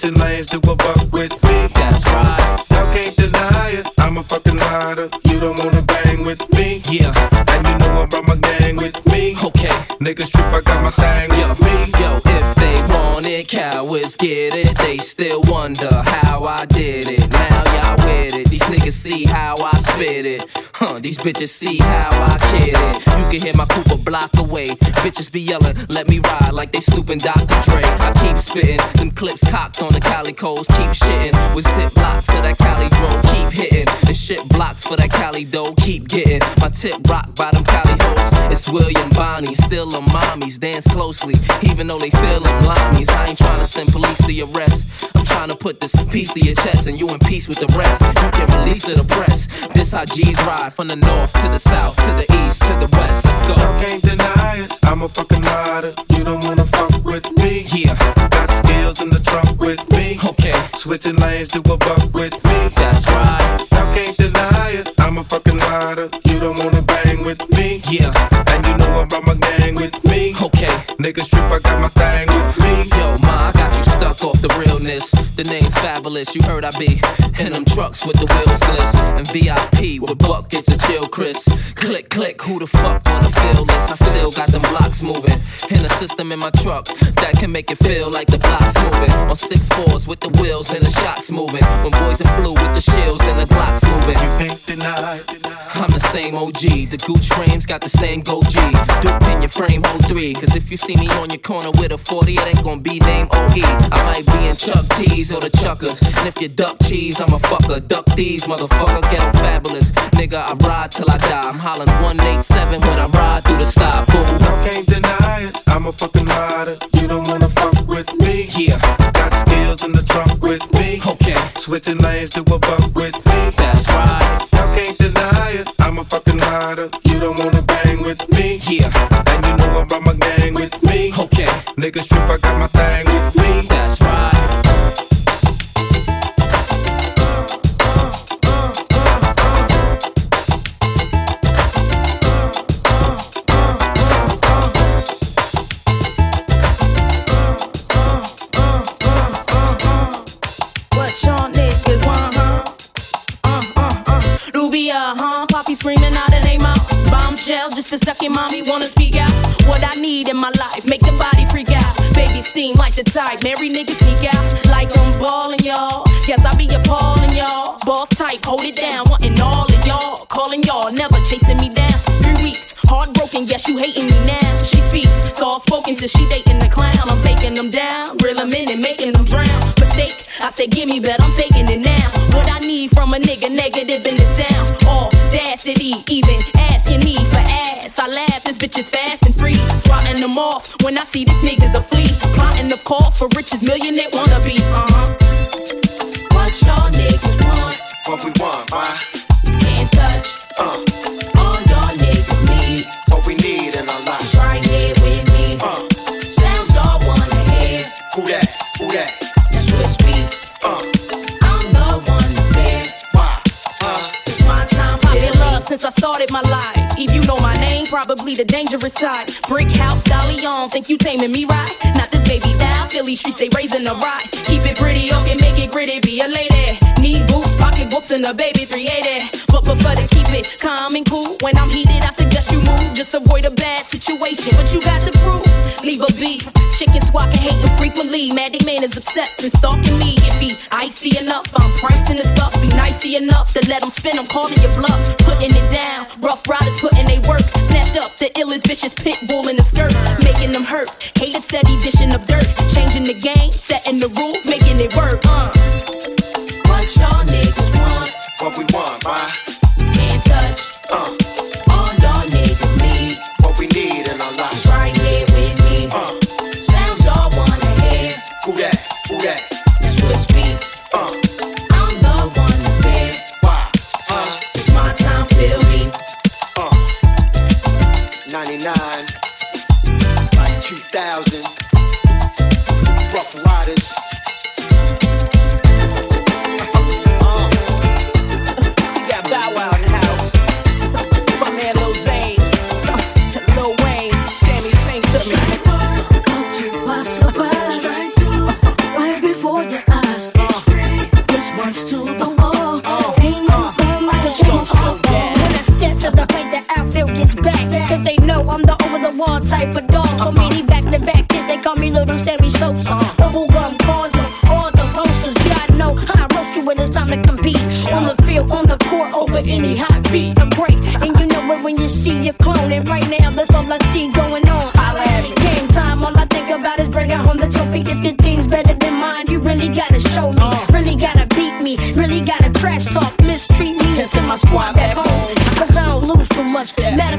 Switching lanes to a buck with me. That's right. Y'all can't deny it. I'm a fucking rider. You don't wanna bang with me. Yeah. And you know I brought my gang with me. Okay. Niggas trip, I got my thing Yo, with me. yo, if they want it, cowards get it. They still wonder how these bitches see how I kid it. You can hear my Cooper block away. Bitches be yelling, let me ride like they slooping Dr. Dre. I keep spitting, them clips cocked on the Cali coast. Keep shitting with zip blocks to that Cali dro. Keep hitting and shit blocks for that Cali dough. Keep getting my tip rocked by them Cali hoes. It's William Bonney, still a mommies. Dance closely, even though they feel them limeys. I ain't trying to send police to arrest. Trying to put this piece to your chest and you in peace with the rest. You can release to the press. This how G's ride from the north to the south to the east to the west. Let's go. Y'all can't deny it. I'm a fucking rider. You don't wanna fuck with me. Yeah, Got skills in the trunk with me. okay, Switching lanes to a buck with me. that's right. Y'all can't deny it. I'm a fucking rider. You don't wanna bang with me. Yeah, And you know I brought my gang with me. okay. Niggas trip, I got my thing with me. The name's Fabolous, you heard I be in them trucks with the wheels gliss. And VIP with buckets of chill, Chris. Click, click, who the fuck wanna feel this? I still got them blocks moving. In a system in my truck that can make it feel like the blocks moving. On six fours with the wheels and the shots moving. When boys in blue with the shields and the glocks moving. Can't deny. I'm the same OG. The Gooch frames got the same go G. Duke in your frame, hold three. Cause if you see me on your corner with a 40, it ain't gonna be named OE. I might be in Chuck T's or the Chuckers. And if you duck cheese, I'm a fucker. Duck these, motherfucker. Get on Fabolous. Nigga, I ride till I die. I'm hollering 187 when I ride through the sky, fool. Y'all can't deny it. I'm a fucking rider. You don't wanna fuck with me. Yeah, Got skills in the trunk with me. okay, Switching lanes to a buck with me. that's right. Y'all can't deny it. I'm a fucking rider. You don't wanna bang with me. Yeah, And you know I brought my gang with me. okay, Niggas trip, I got my thing with me. A second, mommy wanna speak out. What I need in my life, make the body freak out. Baby seem like the type, marry niggas sneak out. Like I'm ballin', y'all. Guess I be appallin', y'all. Boss type, hold it down, wantin' all of y'all. Calling y'all, never chasing me down. Three weeks, heartbroken, yes you hating me now. She speaks, soft spoken till she dating the clown. I'm taking them down, reel them in and making them drown. Mistake, I said give me, bet I'm taking it now. What I need from a nigga, negative in the sound. Audacity, even asking me off when I see these nigga's a flea. Plotting the call for riches, millionaire wanna be. Uh huh. What y'all niggas want? What we want, why? Can't touch. Uh, All y'all niggas need. what we need in our lives. Right here with me. Uh, Sounds y'all wanna hear. who that? Who that? Switch beats. Uh, I'm the one to fear. why? Uh, It's my time. Love since I started my life. Probably the dangerous side. Brick house, dolly on, think you taming me right? Not this baby down, Philly streets, they raising the ride. Keep it pretty, okay, make it gritty, be a lady. Need boots, pocketbooks, and a baby 380. But prefer to keep it calm and cool. When I'm heated, I suggest you move. Just avoid a bad situation. But you got to prove? Leave a beat. Chicken squawking, hating frequently. Maddie man is obsessed and stalking me. If he icy enough, I'm pricing the stuff. Be nicey enough to let him spin. I'm calling your bluff. Putting it down. Rough riders. Snatched up vicious pit bull in the skirt. Making them hurt. Haters steady dishing up dirt. Changing the game. Setting the rules. one type of dog. So many uh-huh. back to back kids, they call me Little Sammy Sosa. Bubble gum cars all the roasters. Yeah, I know how I roast you when it's time to compete. On the field, on the court, over any hot beat. I'm great, and you know it when you see your clone. And right now, that's all I see going on. Game time, all I think about is bringing home the trophy. If your team's better than mine, you really gotta show me. Uh-huh. Really gotta beat me. Really gotta trash talk, mistreat me. Cause in my squad back home, cause I don't lose too much. Matter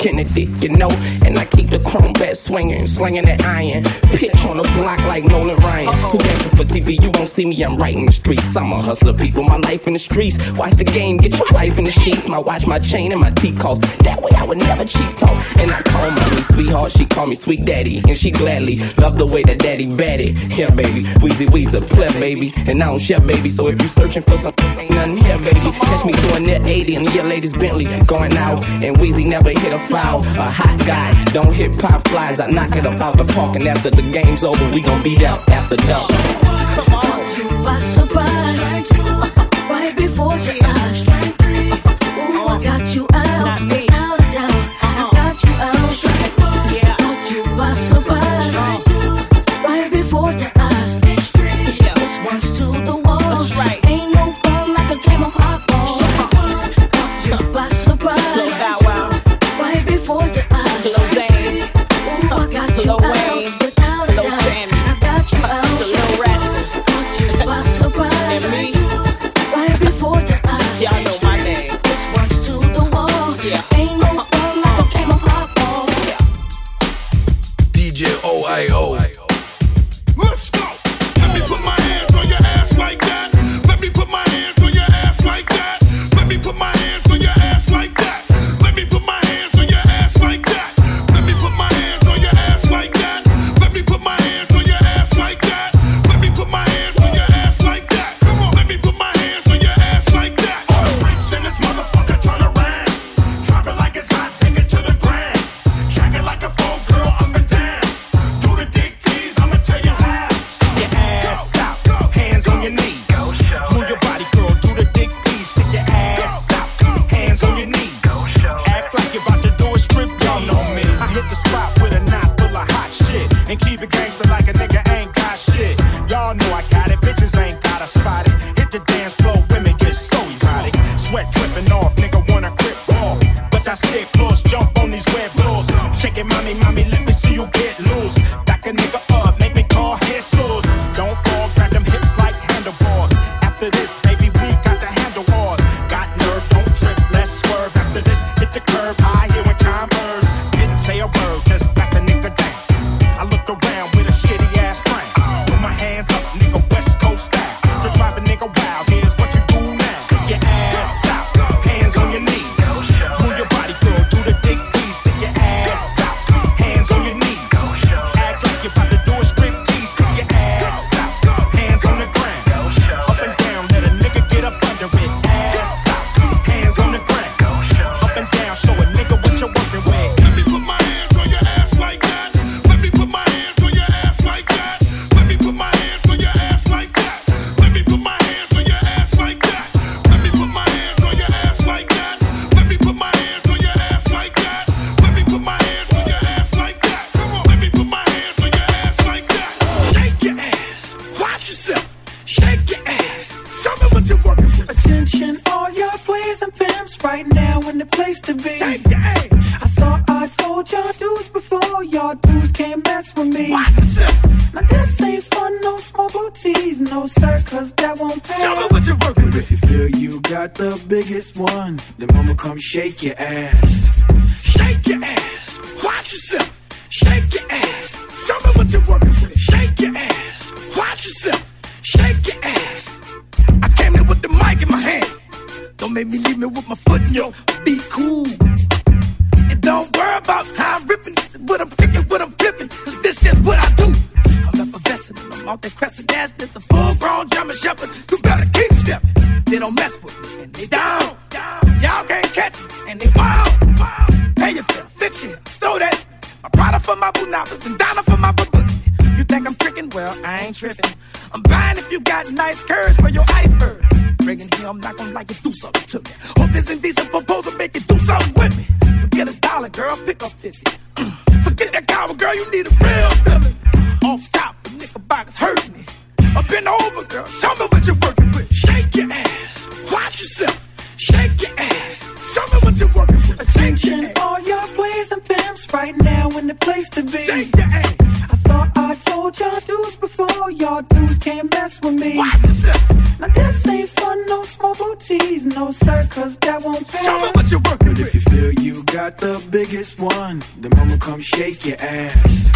Kennedy, you know. And I keep the chrome bat swinging, slinging that iron. Pitch on the block like Nolan Ryan. Too dancing for TV, you won't see me, I'm right in the streets. I'm a hustler, people, my life in the streets. Watch the game, get your life in the sheets. My watch, my chain, and my teeth cost. That way I would never cheat talk. And I call mommy sweetheart, she call me sweet daddy. And she gladly love the way that daddy batted. Yeah, baby, Weezy Weezy, pleb, baby. And I don't share, baby, so if you searching for something, ain't nothing here, baby. Catch me doing that 80 and your ladies Bentley. Going out, and Weezy never hit a a hot guy. Don't hit pop flies, I knock it up out the park, and after the game's over, we gon' beat out after dark. Come on, you by surprise, right before your eyes. biggest one. Then mama come shake your ass. Shake your shake your ass.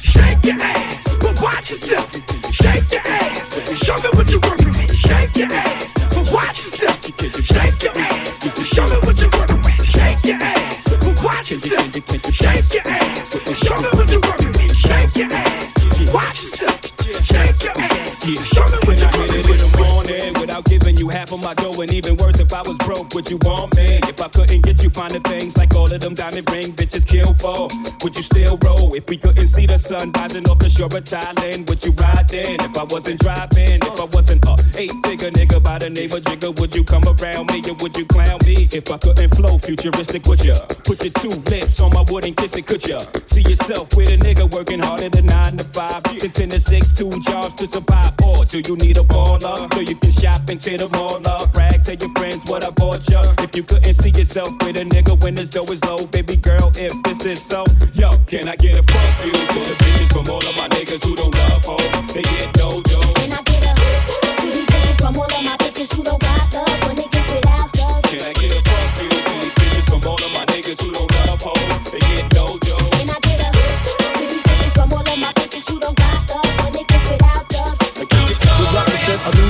Shake your ass, but watch yourself. Shake your ass, show me what you're working with. Shake your ass, but watch yourself. Shake your ass, show me what you're working with. Shake your ass, but watch yourself. Shake your ass, show me what you're working with. Shake your ass, watch yourself. Shake your ass, show me what you're working it with. without giving you half of my dough, and even worse, if I was broke, would you want me? If I couldn't get you finding things like all of them diamond ring bitches kill for, would you still roll? If we couldn't see the sun rising off the shore of Thailand, would you ride in? If I wasn't driving, if I wasn't a eight-figure nigga by the name of Jigga, would you come around me or would you clown me? If I couldn't flow futuristic, would ya? Put your two lips on my wood and kiss it, could ya? See yourself with a nigga working harder than nine to five, than ten to six, two jobs to survive. Or do you need a baller so you can shop into the mall? Up, brag, tell your friends what I bought ya. If you couldn't see yourself with a nigga when his dough is low, baby girl, if this is so, yo, can I get a fuck you to the bitches from all of my niggas who don't love hoes? They get dough, who don't got love when niggas without love? Can I get a fuck you to these bitches from all of my niggas who don't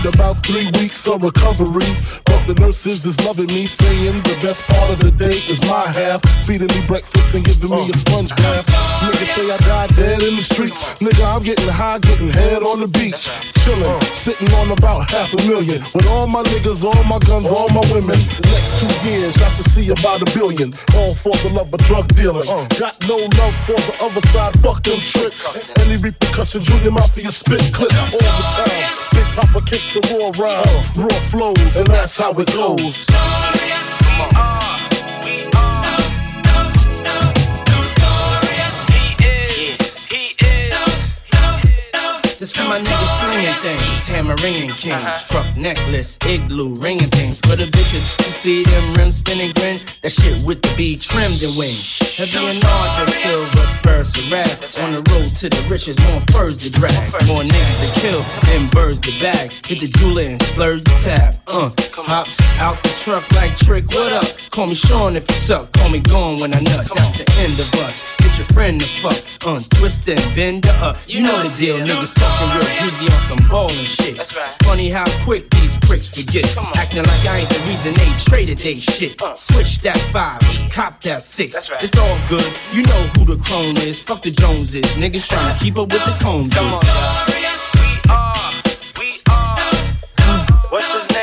about three weeks of recovery. But the nurses is loving me, saying the best part of the day is my half. Feeding me breakfast and giving me a sponge bath. Niggas say I died dead in the streets. Nigga, I'm getting high, getting head on the beach. Chillin', sitting on about half a million. With all my niggas, all my guns, all my women. Next two years, I should see about a billion. All for the love of drug dealing. Got no love for the other side, fuck them tricks. Any repercussions, Junior Mafia spit clip all the time. Big Poppa kick the raw rhymes, raw flows, and that's how it goes. This for my niggas slinging things, hammer ringing kings, truck necklace, igloo ringing things. For the bitches who see them rims spinning grin, that shit with the B trimmed and wings. Heavy and larger, silver spurs to rap. On the road to the riches, more furs to drag, more niggas to kill and birds to bag. Hit the jeweler and splurge the tab. Uh, hops out the truck like trick. What up? Call me Sean if you suck. Call me gone when I nut. That's the end of us. Get your friend to fuck. Untwist and bend her up. You know the deal. Niggas talking real greasy on some ballin' shit. That's right. Funny how quick these pricks forget. Acting like I ain't the reason they traded they shit. Uh. Switch that five, cop that six. That's right. It's all good. You know who the crone is. Fuck the Joneses. Niggas trying to uh. keep up with the cone Come on, dudes. y'all. We are, we are. Uh. What's his name?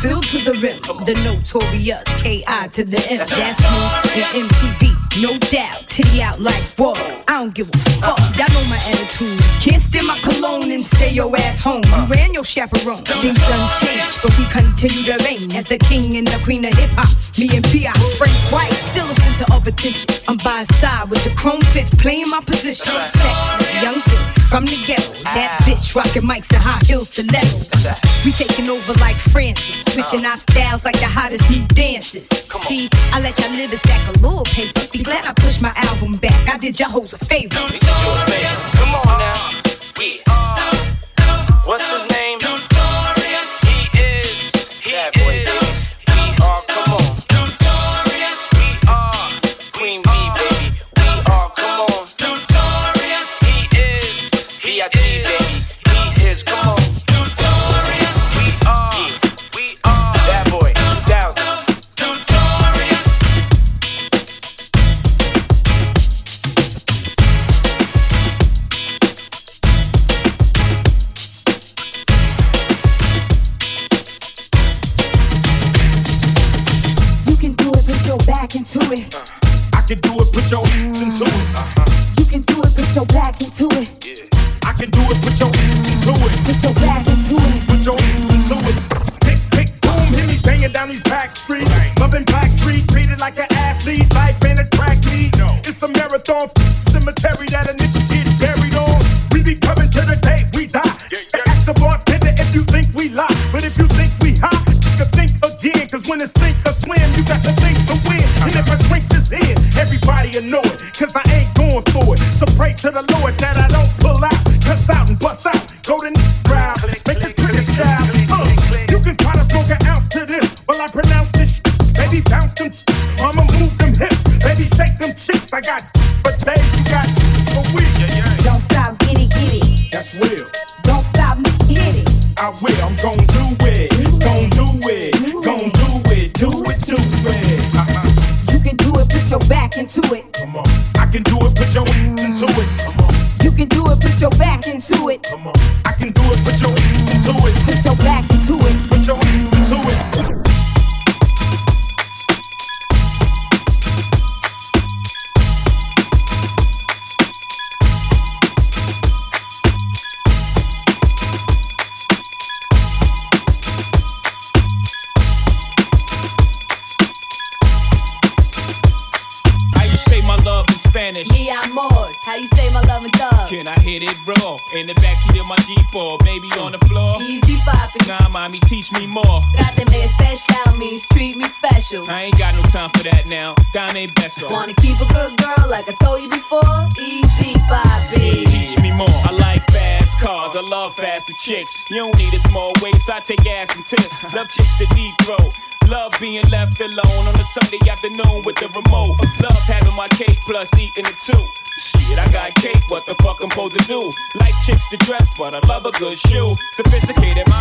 Filled to the rim. The notorious K.I. to the M. That's me and MTV, no doubt. Titty out like whoa. I don't give a fuck. Y'all know my attitude. Can't stand my cologne and stay your ass home. You ran your chaperone. Things done changed, but we continue to reign as the king and the queen of hip hop. Me and P.I. Frank White still a center of attention. I'm by his side with the chrome fifth playing my position. Sexy, young thing from the ghetto. That bitch rocking mics and high heels stiletto. We taking over like Francis, switching our styles like the hottest new dances. See, I let y'all live stack a little paper. Be glad I pushed my album back. I did y'all hoes a favor. We did you a favor. Come on now. Are. What's his name? It. I can do it, put your into it. You can do it, put your back into it. I can do it, put your into it. Put your back into it. Put your into it. Tick, tick, boom, hear me banging down these back streets. Loving black street, treated like an athlete. Life ain't a track meet. It's a marathon cemetery that a the do? Like chicks to dress, but I love a good shoe. Sophisticated mama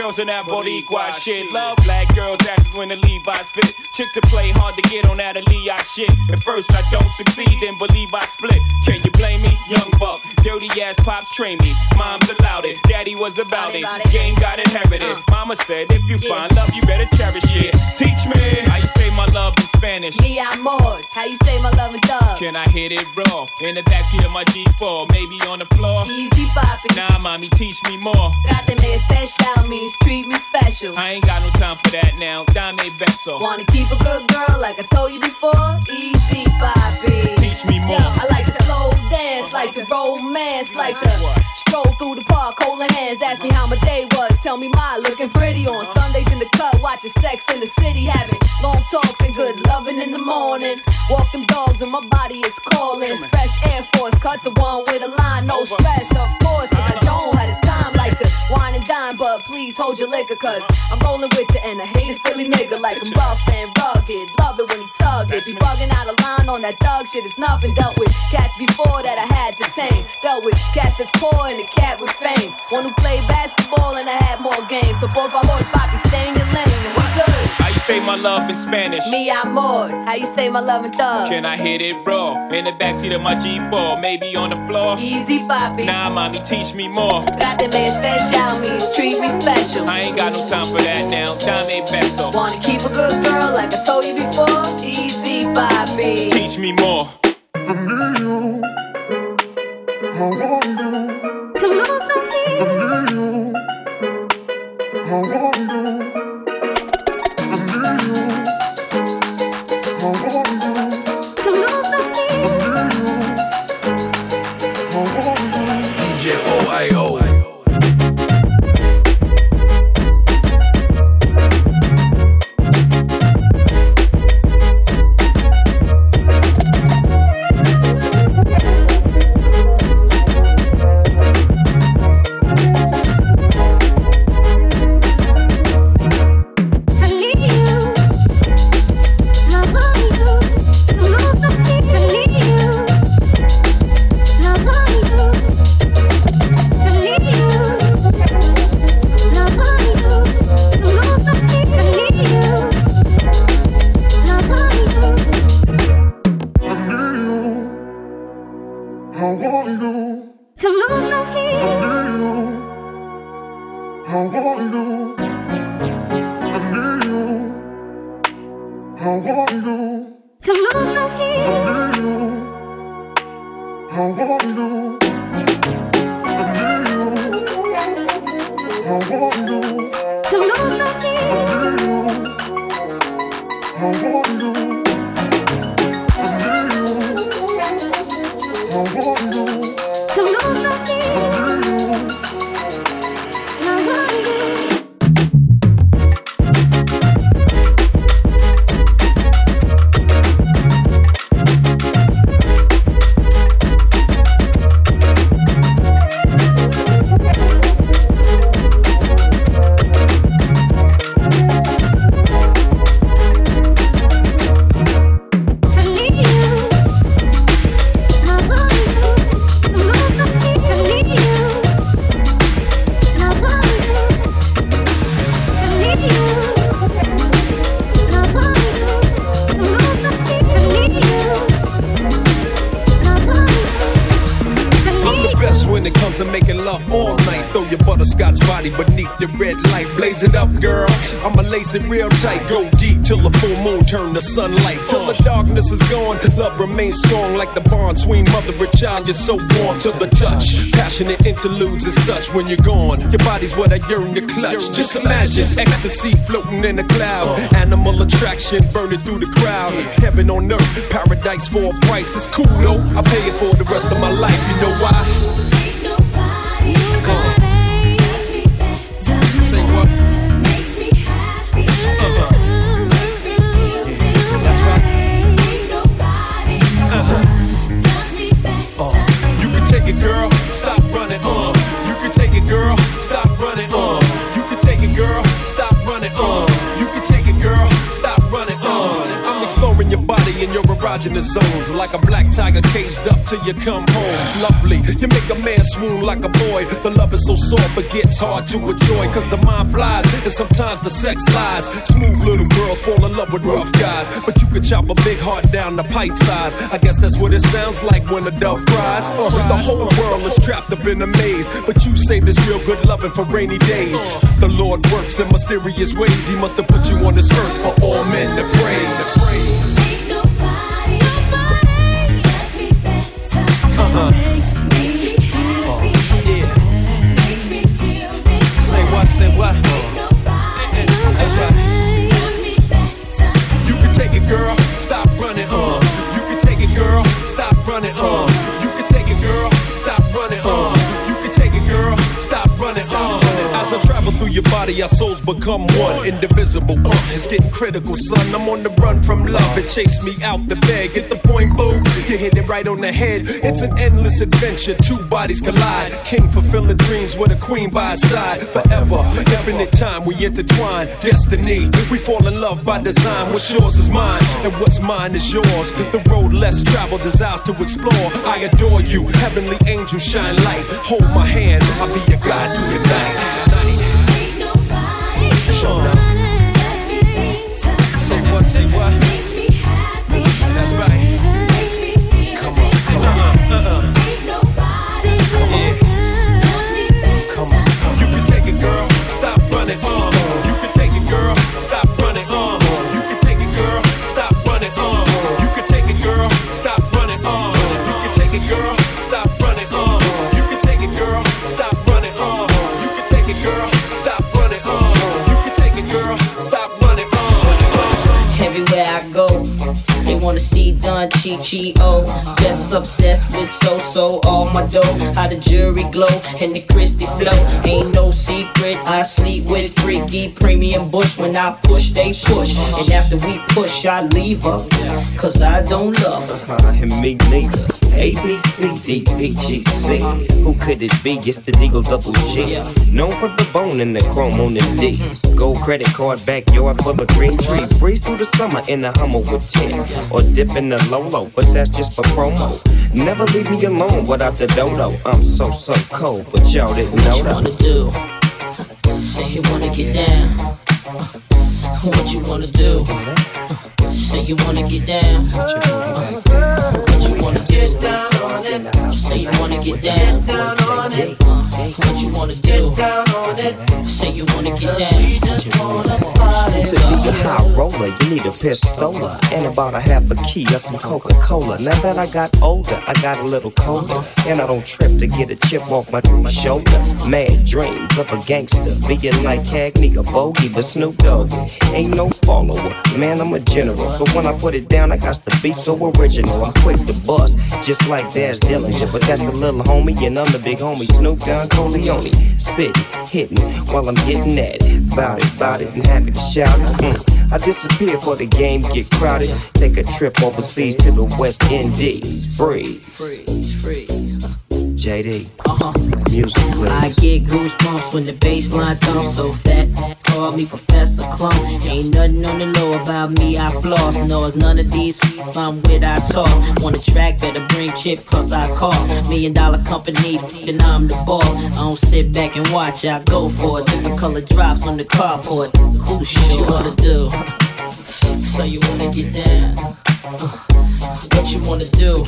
girls in that Boricua shit. Love black girls' asses when the Levi's fit. Chicks that play hard to get on that Aaliyah shit. At first I don't succeed, then believe I split. Can you blame me? Young buck, dirty ass pops train me. Mom's allowed it, daddy was about it. Game got inherited. Uh. Mama said if you find love, you better cherish it. Teach me how you say my love in Spanish. Mi amor, how you say my love and thug? Can I hit it raw? In the backseat of my G4, maybe on the floor. Easy poppin'. Nah, mommy, teach me more. Tráteme especial means treat me special. I ain't got no time for that now. Dame beso. Wanna keep a good girl like I told you before? Easy poppin'. Teach me more. I like to slow dance, like to romance, like to stroll through the park, holding hands. Ask me how my day was. Tell me my looking pretty on uh-huh. Sundays in the cut, watching sex in the city, having long talks and good loving in the morning. Walk them dogs and my body is calling. Fresh Air Force cuts a one with a line, no stress, of course, cause I uh-huh. don't have the time like to wine and dine, but please hold your liquor, cause I'm rolling with you and I hate a silly nigga like I'm rough and rugged. Love it when he tug it. Be bugging out of line on that dog shit it's nothing. Dealt with cats before that I had to tame. Dealt with cats that's poor and a cat with fame. One who played basketball and I had more games. So por favor, papi, stay in your lane and we good. How you say my love in Spanish? Mi amor, how you say my love and thug? Can I hit it raw? In the backseat of my G4, maybe on the floor. Easy, papi. Nah, mommy, teach me more. Tráteme especial means treat me special. I ain't got no time for that now. Dame beso. Wanna keep a good girl like I told you before? Easy, papi. Teach me more. Sunlight. Till the darkness is gone, love remains strong like the bond between mother and child. You're so warm to the touch. Passionate interludes and such when you're gone. Your body's what I yearn to clutch. Just imagine ecstasy floating in a cloud. Animal attraction burning through the crowd. Heaven on earth, paradise for a price. It's cool though. I pay it for the rest of my life. You know why? And your erogenous zones like a black tiger caged up till you come home. Lovely, you make a man swoon like a boy. The love is so soft, but gets hard to enjoy. Cause the mind flies, and sometimes the sex lies. Smooth little girls fall in love with rough guys. But you could chop a big heart down to pipe size. I guess that's what it sounds like when a dove cries. Uh, the whole world is trapped up in a maze. But you say this real good loving for rainy days. The Lord works in mysterious ways. He must have put you on this earth for all men to praise. What, through your body, our souls become one, indivisible. Uh, it's getting critical, son. I'm on the run from love. It chased me out the bed. Get the point, boo. You hit it right on the head. It's an endless adventure. Two bodies collide. King fulfilling dreams with a queen by his side. Forever, infinite time, we intertwine. Destiny, we fall in love by design. What's yours is mine, and what's mine is yours. The road less traveled desires to explore. I adore you, heavenly angel, shine light. Hold my hand, I'll be your guide through the night. Sure. Say what, say what? That's right. Come on, come on. Yeah. Come on. You can take it, girl. Stop running. Uh. You can take it, girl. Stop running. Uh. You can take it, girl. Stop running. Uh. You can take it, girl. Stop running. You can take it, girl. See Don Chi Chi O. Just obsessed with so so all my dough. How the jury glow and the Christy flow. Ain't no secret, I sleep with a freaky premium bush. When I push, they push. And after we push, I leave her. Cause I don't love her. and me neither. A B C D E G C. Who could it be? It's the Deagle Double G. Known for the bone and the chrome on the D's. Gold credit card backyard full of green trees. Breeze through the summer in a Hummer with 10. Or dip in the Lolo, but that's just for promo. Never leave me alone without the dodo. I'm so, so cold, but y'all didn't know What you that. wanna do? Say you wanna get down. What you wanna do? Say you wanna get down. What you wanna get down on it? Say you wanna get down. What you wanna do? Say you wanna get down. be a high roller, you need a pistola and about a half a key of some Coca Cola. Now that I got older, I got a little colder, and I don't trip to get a chip off my shoulder. Mad dreams of a gangster, being like Cagney, a bogey, but Snoop Dogg ain't no follower. Man, I'm a general, so when I put it down, I got to be so original. I'm quick to bust, just like Daz Dillinger, but that's the little homie, and I'm the big homie, Snoop Don Corleone. Spitting, hitting, while I'm getting at it. Bout it, bout it, and happy to shout it. Mm. I disappear for the game get crowded. Take a trip overseas to the West Indies. Freeze. Freeze, freeze. JD. Uh-huh. Music, please. I get goosebumps when the bass line thumps so fat. Call me Professor Klump. Ain't nothing on the low about me, I floss. No, it's none of these I'm with, I talk. Want a track, better bring chip, cause I call. Million dollar company, and I'm the boss. I don't sit back and watch, I go for it. Different color drops on the carport. Who shit you wanna do? So you wanna get down? Uh, what you wanna do?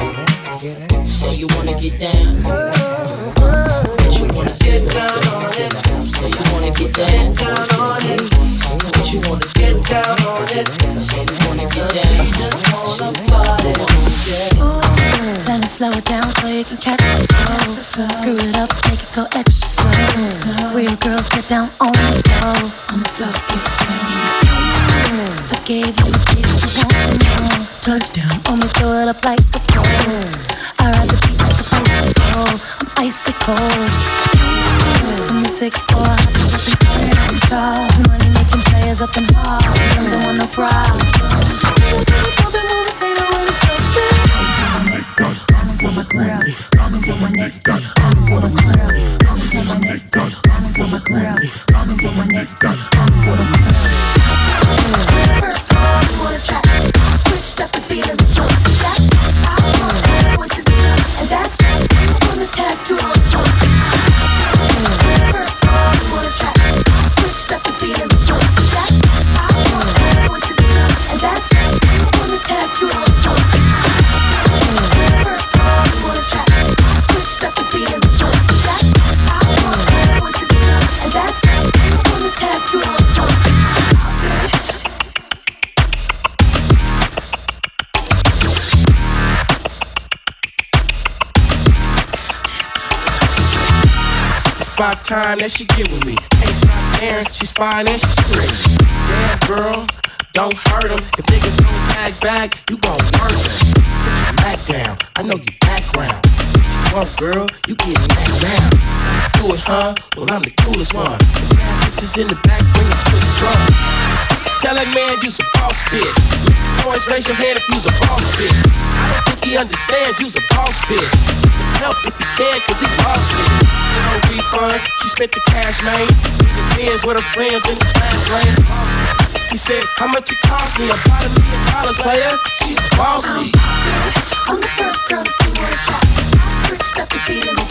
So you wanna get down? What you wanna get down on it? So you wanna get down, down on it? What you wanna get down on it? So you wanna get down? You just wanna party. Let me slow it down so you can catch the flow. Screw it up, make it go extra slow. Real girls get down on the floor. On the floor, get down. I gave you a taste, you want. Touchdown, throw it up like a pole. I ride the beat like a bicycle. I'm icy cold. I'm a six four, I'm sharp. Money making players up in hard. I'm the one to proud. Diamonds on my grill, diamonds on my neck, diamonds on my grill, diamonds on my neck, diamonds on my grill, diamonds on my neck, diamonds on my grill. About time that she get with me. Can't stop staring, she's fine and she's pretty. Damn girl, don't hurt them. If niggas don't bag back, you gon' work them. Put your back down, I know you background. You want, girl? You getting that now. Do it, huh? Well, I'm the coolest one. Bitches in the back, bring it to the front. Tell that man you's a boss bitch. Boys, raise your hand if you's a boss bitch. I don't think he understands you's a boss bitch. Help if he can, cause he lost it. No refunds, she spent the cash, man. Benz with her friends in the fast lane. He said, How much it cost me? About a million dollars, player. She's bossy. I'm the first girl to see on the track. I switched up the beat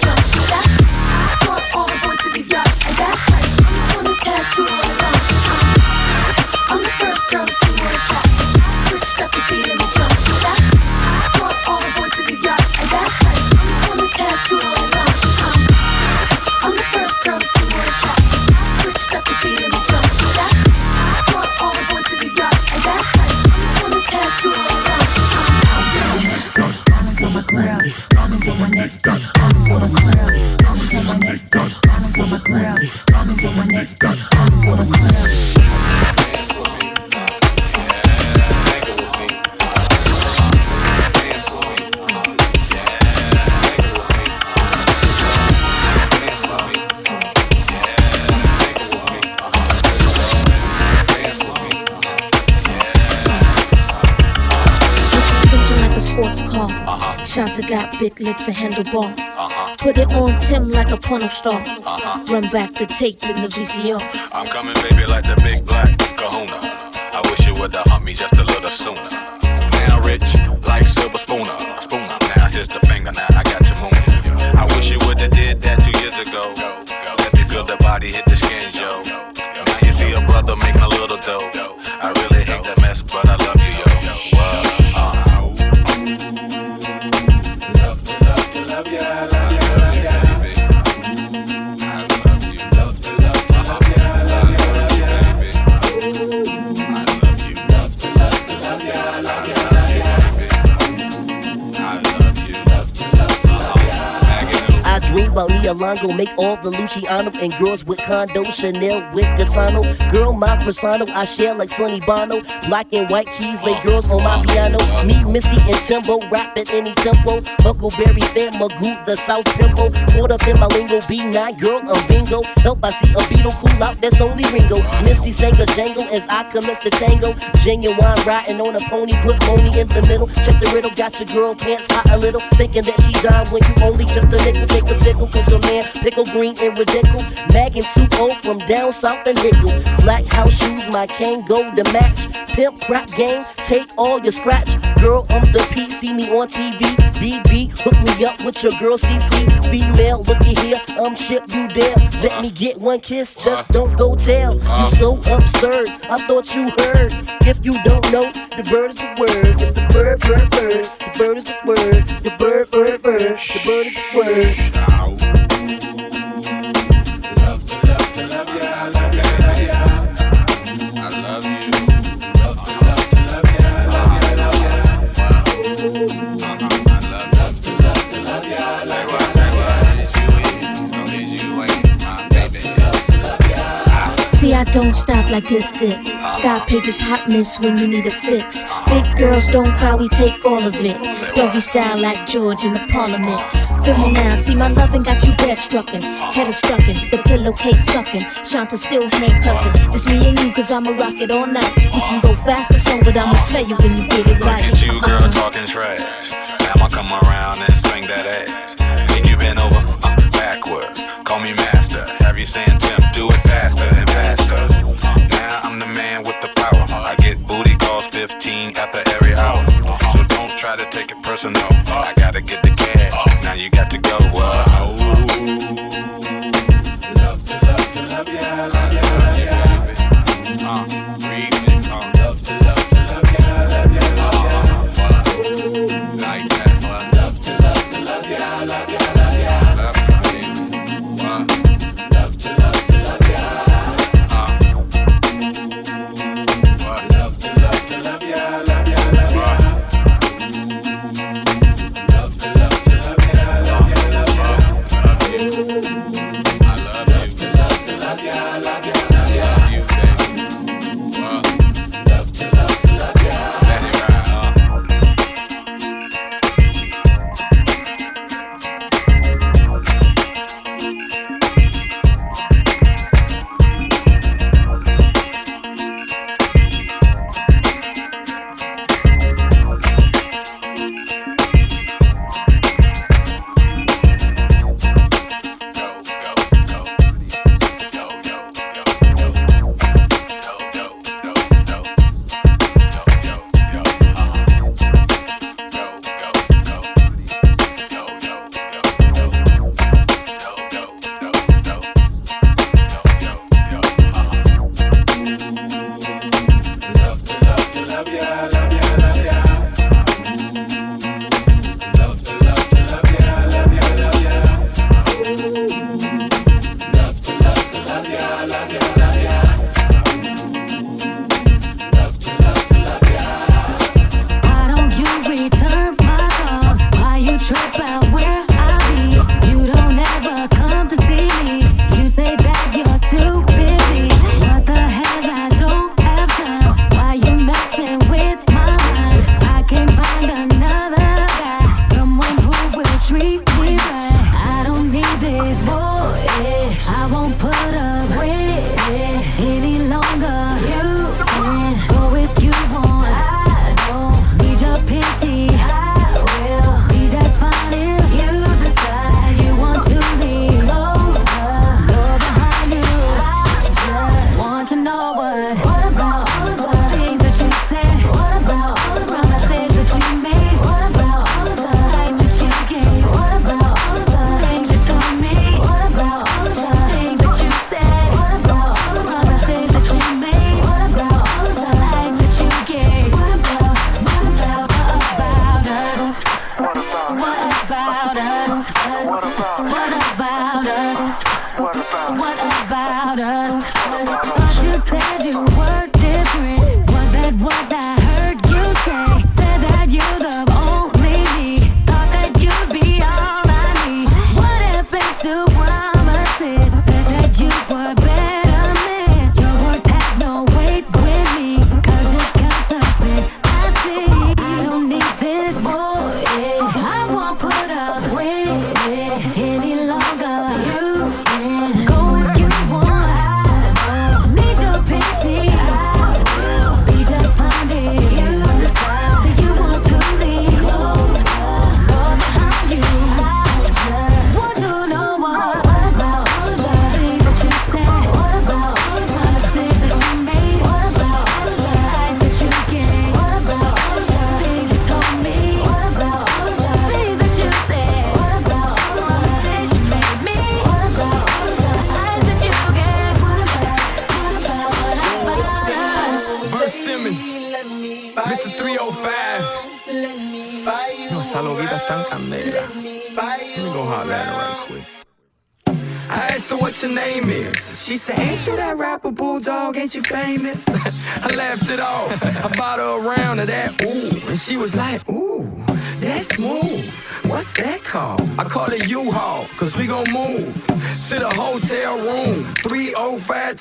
lips and handlebars. Put it on Tim like a porno star. Uh-huh. Run back the tape in the VCR. I'm coming, baby, like the big black kahuna. I wish you would've humped me just a little sooner. Now rich, like silver spooner. Spooner. Neolongo, make all the Luciano and girls with condo, Chanel with Gattano. Girl, my persona, I share like Sonny Bono. Black and white keys, lay girls on my piano. Me, Missy, and Timbo, rap at any tempo. Huckleberry Finn, Magoo, the South Pimple. Caught up in my lingo, B9, girl, I'm bingo. Help, I see a beetle cool out, that's only Ringo. Missy sang a jangle as I commence the tango. Genuine riding on a pony, put money in the middle. Check the riddle, got your girl pants hot a little. Thinking that she dime when you only just a nickel. Take a tickle, cause your man pickle green and ridiculous. Magging 2 from down south and Hickle. Black house shoes, my cane go to match. Pimp crap game, take all your scratch. Girl, I'm the P, see me on TV. BB, hook me up with your girl CC. Female, looky here, I'm chip you there. Let me get one kiss, just uh-huh. don't go tell. You uh-huh. so absurd, I thought you heard. If you don't know, the bird is the word. It's the bird, bird, bird. The bird is the word. The bird, bird, bird. The bird is the word. Don't stop like good dick. Sky pages hot miss when you need a fix. Big girls don't cry, we take all of it. Doggy style like George in the parliament. Feel me now, see my loving got you bed struckin'. Head is stuckin', the pillowcase suckin'. Shanta still handcuffin'. Just me and you, cause I'ma rock it all night. You can go fast or slow, but I'ma tell you when you get it right. Look at you, girl, talking trash. Personal.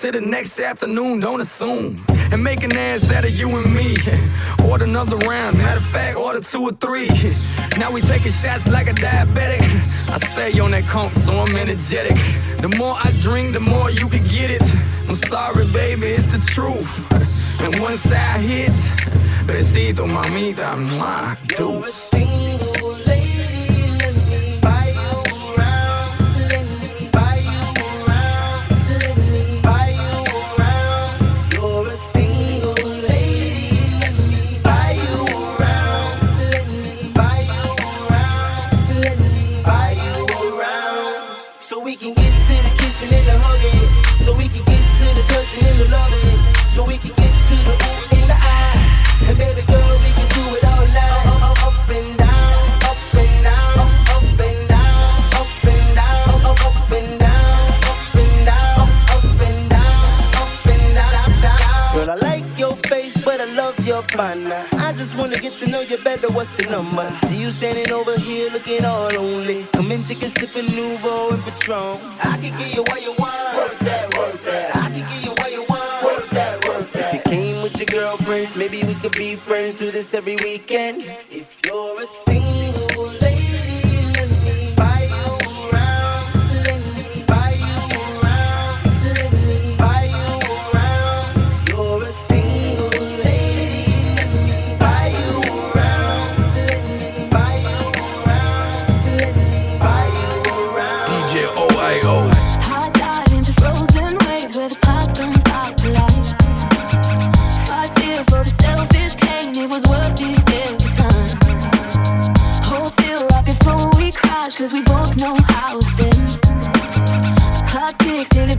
to the next afternoon, don't assume. And make an ass out of you and me. Order another round, matter of fact, order two or three. Now we taking shots like a diabetic. I stay on that comp, so I'm energetic. The more I drink, the more you can get it. I'm sorry, baby, it's the truth. And once I hit, besito, mamita, my dude. Next to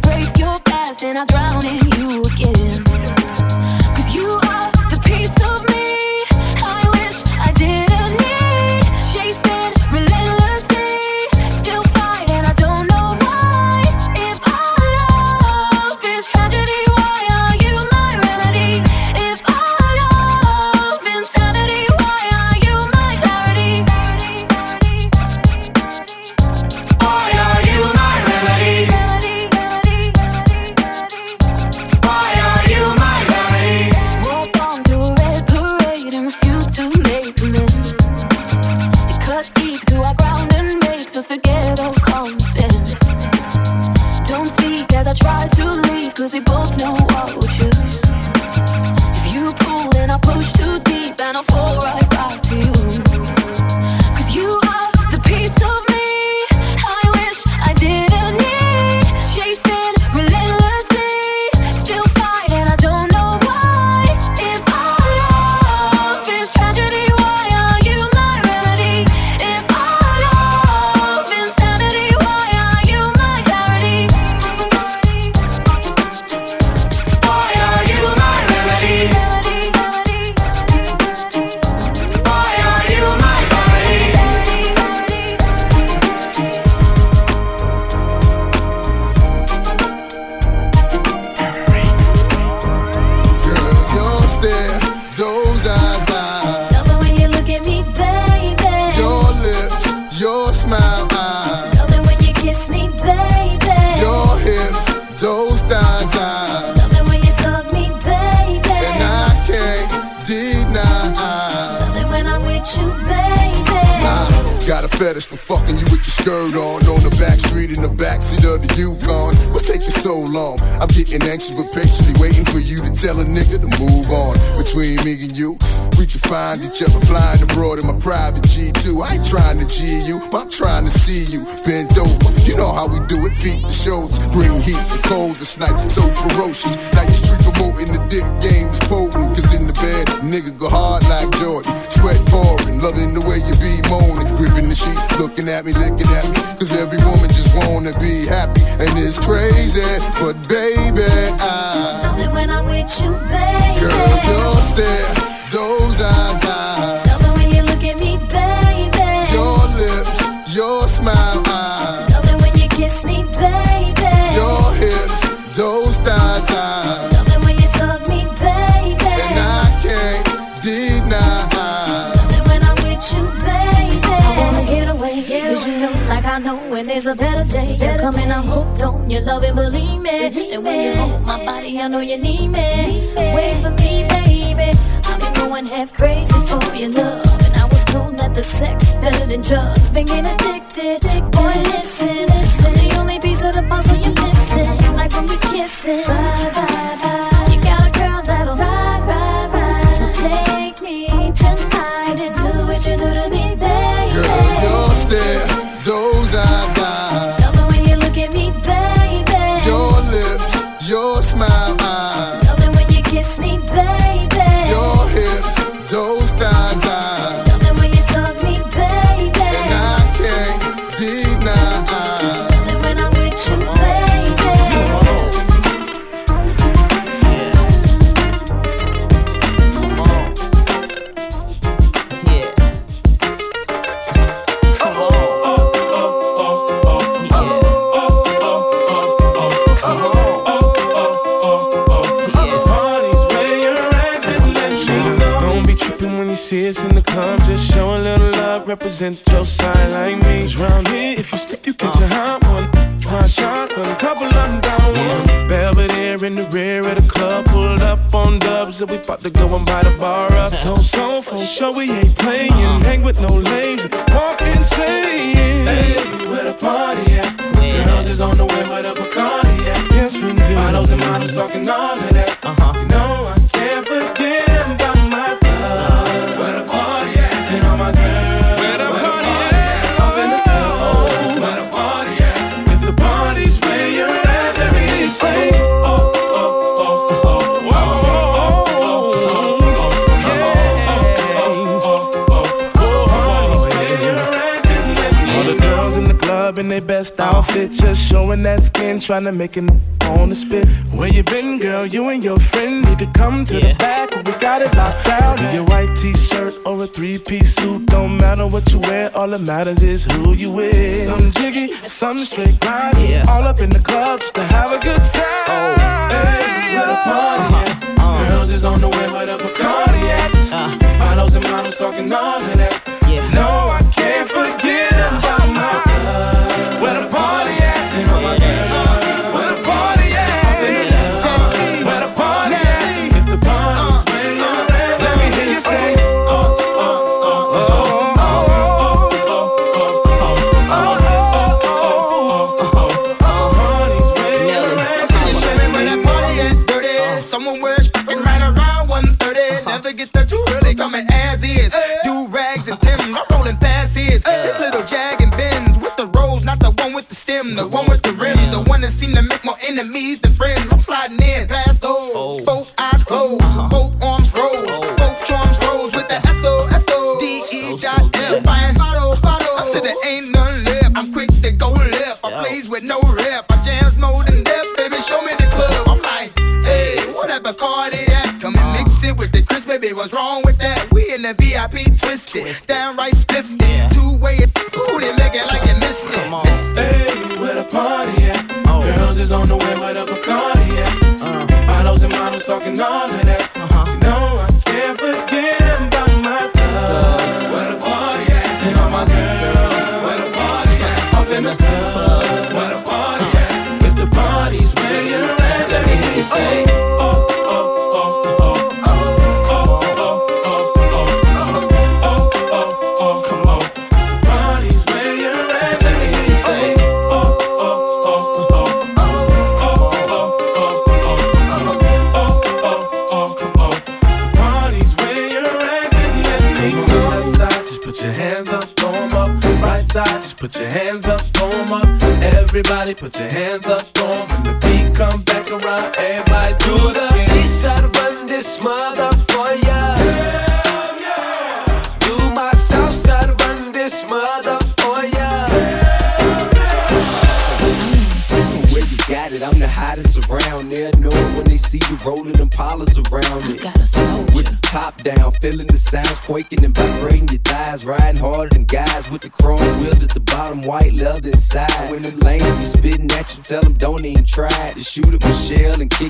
trying to make it on the spit. Where you been, girl? You and your friend need to come to yeah. the back. We got it locked down. Be a white t-shirt or a three-piece suit. Don't matter what you wear, all that matters is who you with. Some jiggy, some straight grind. Yeah. All up in the clubs to have a good time. Oh. Hey, the party uh-huh. uh-huh. Girls is on the way, but up Bacardi at? Uh-huh. Models and models talking all of that.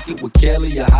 kick it with Kelly. I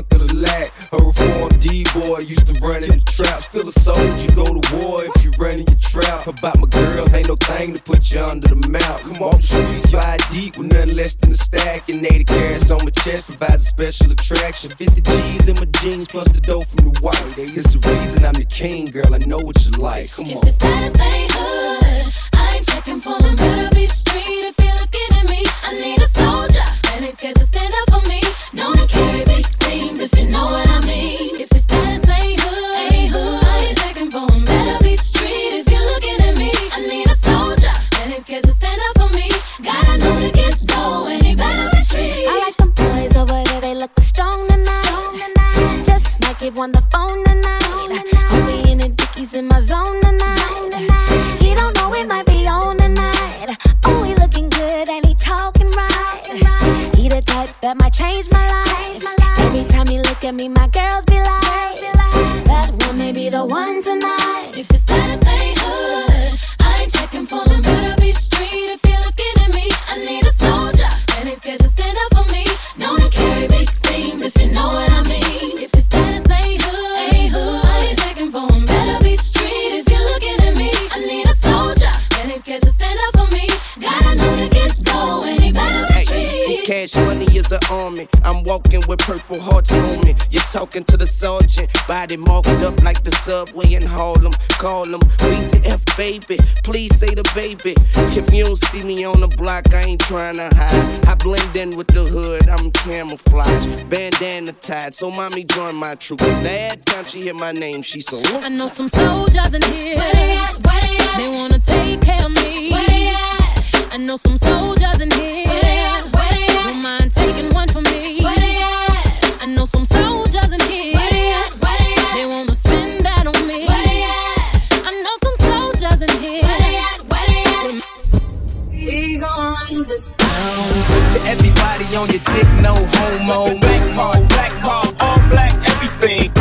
in the trunk of the lat. A reformed D-boy used to run in the trap. Still a soldier, go to war if you run in your trap. About my girls, ain't no thing to put you under the mount. Come off the streets, five deep with nothing less than a stack. And 80 carats on my chest provides a special attraction. 50 G's in my jeans plus the dough from the white. It's the reason I'm the king, girl. I know what you like. Come on. If his status ain't hood, I ain't checking for him. Better be street if you're looking at me. I need a soldier that ain't scared to stand up things if you know what I mean. If it's status ain't hood, ain't hood, I ain't checking for him. Better be street if you're looking at me. I need a soldier that ain't scared to stand up for me. Gotta know to get dough and he better be street. I like them boys over there, they look strong tonight. Just might give one the phone tonight. I'll be in the dickies in my zone tonight. He don't know it might be on tonight. Oh, he looking good and he talking right. He the type that might change look at me, my girls be like, that one may be the one tonight. If cash money is an army. I'm walking with purple hearts on me. You're talking to the sergeant, body marked up like the subway in Harlem. Call him, please say F baby. Please say the baby. If you don't see me on the block, I ain't trying to hide. I blend in with the hood, I'm camouflage. Bandana tied, so mommy join my troop. Now, every time she hear my name, she so. I know some soldiers in here. Where they at? Where they at? They wanna take care of me. Where they at? I know some soldiers in here. Where they at? Where they at? Don't mind taking one for me. Where they at? I know some soldiers in here. Where they at? Where they at? They wanna spend that on me. Where they at? I know some soldiers in here. Where they at? Where they at? We gon' run this town. To everybody on your dick, no homo. Black cars, black cars, all black, everything.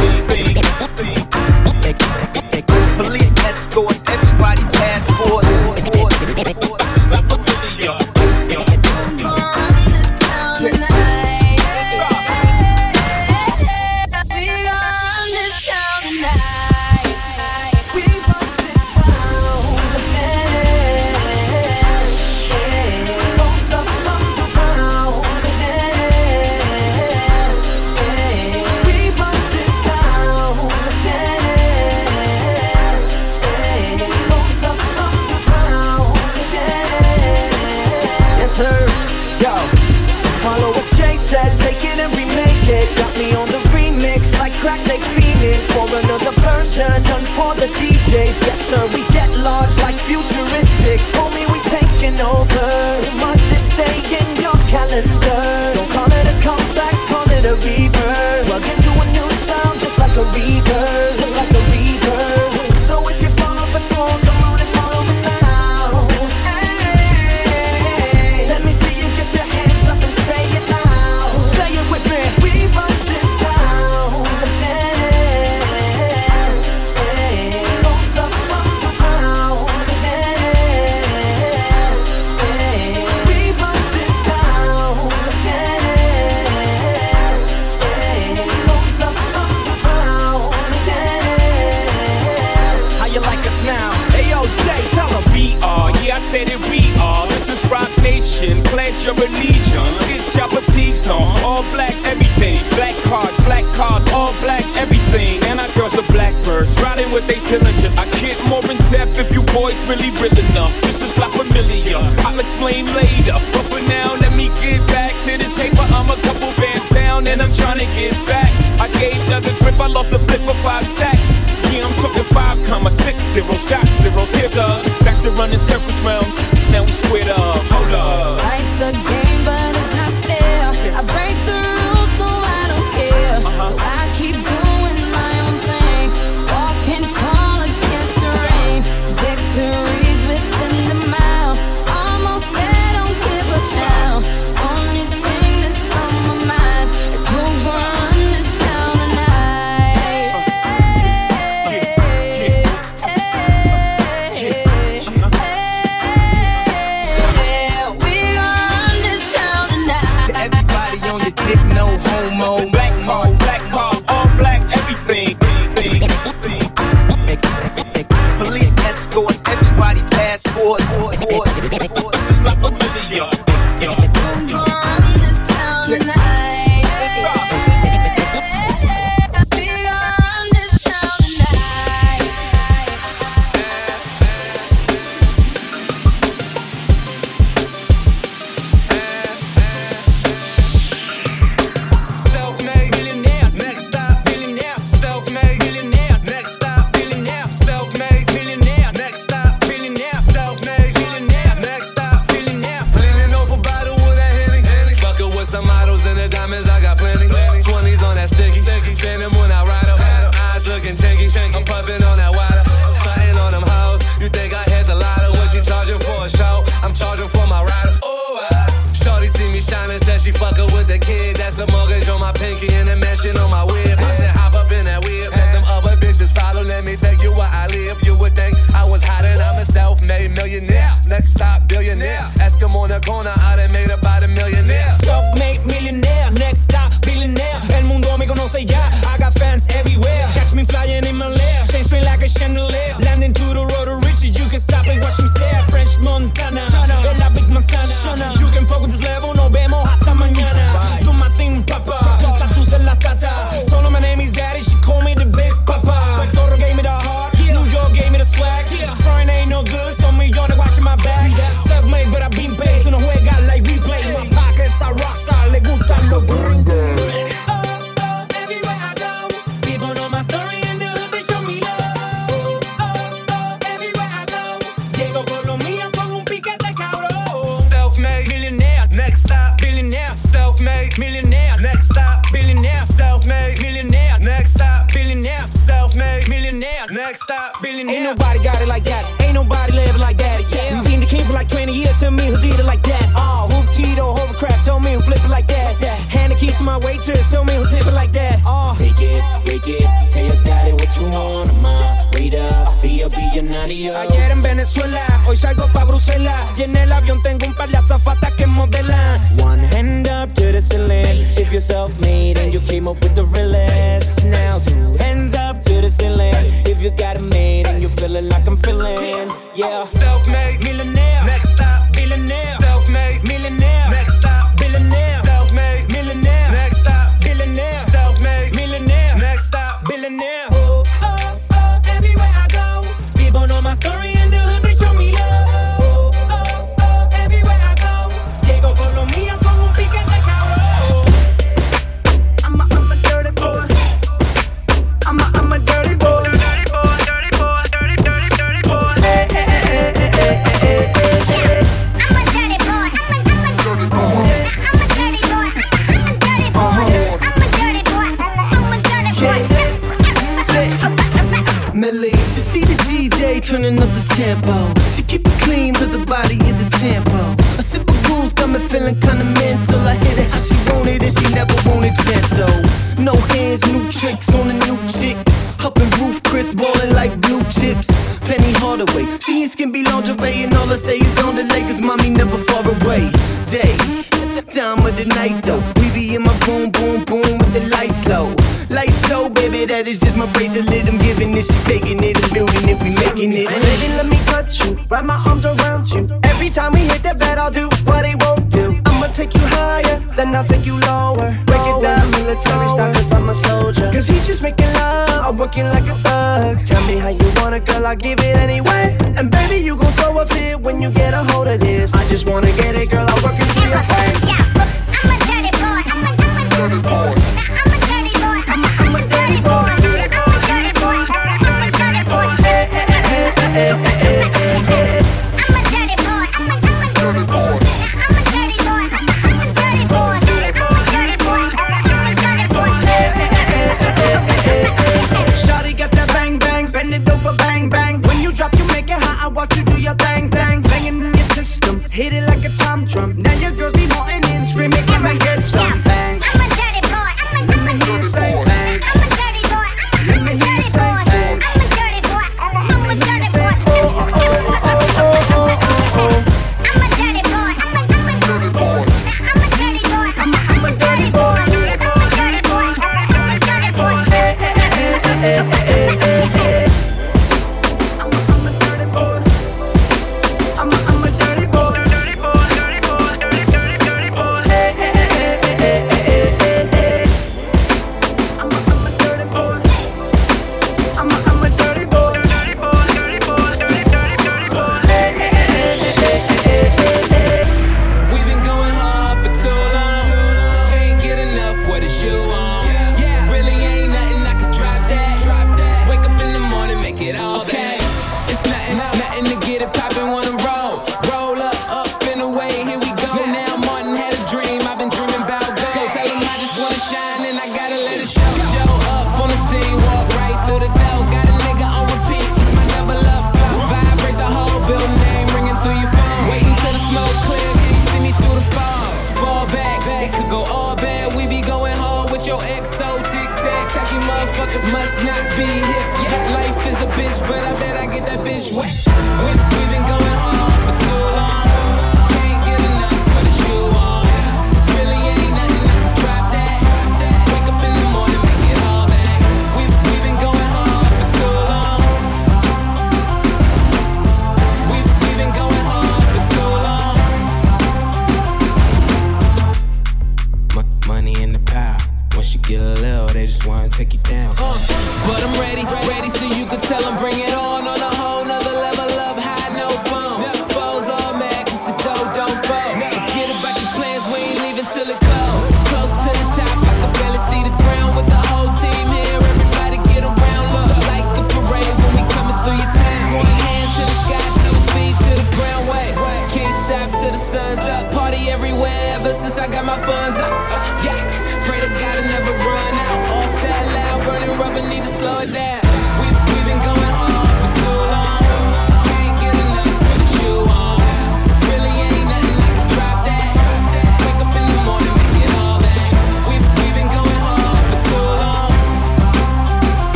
For another version, done for the DJs. Yes, sir, we get large like futuristic. Homie, we taking over. Mark this day in your calendar.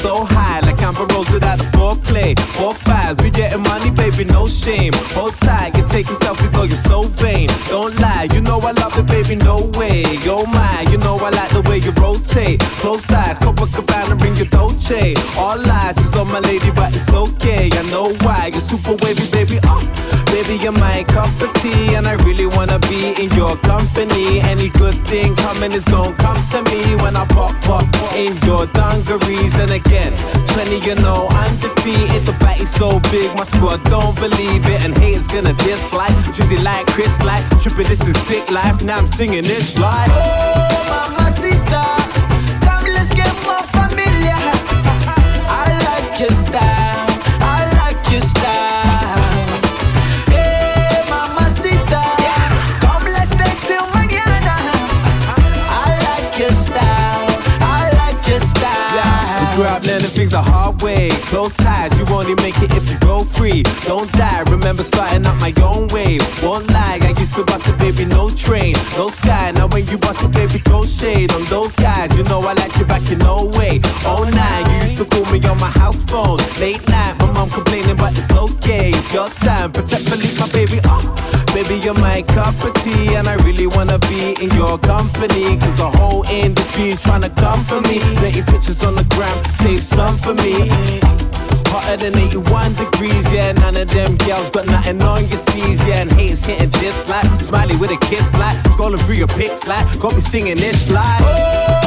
so high, like I'm without a foreplay. Four fives, we getting money, baby, no shame. Hold tight, you're taking selfies, though you're so vain. Don't lie, you know I love it, baby, no way. Yo, my, you know I like the way you rotate. Close eyes, Copacabana, ring your Dolce. All eyes is on my lady, but it's okay. I know why, you're super wavy, baby. Oh, you're my cup of tea, and I really wanna be in your company. Any good thing coming is gonna come to me when I pop up in your dungarees. And again, 20, you know, I'm undefeated. The bat is so big, my squad don't believe it, and haters gonna dislike. Drizzy like Chris, like tripping. This is sick life. Now I'm singing this like. Oh, Mamacita, come let's get more familiar. I like your style, I like your style. The hard way. Close ties, you only make it if you go free. Don't die, remember starting up my own way. Won't lie, I used to bust it, baby, no train, no sky. Now when you bust it, baby, throw shade on those guys. You know I like you back in no way. Oh nine, you used to call me on my house phone. Late night, my mom complaining, but it's okay. It's your time, protect Philippe, my baby. Oh, baby, you're my cup of tea, and I really wanna be in your company. Cause the whole industry's trying to come for me. Letting pictures on the gram, save some for me. Hotter than 81 degrees, yeah. None of them girls got nothing on your sleeves, yeah. And haters hitting this like smiley with a kiss like scrolling through your pics like got me singing this like. Mamacita,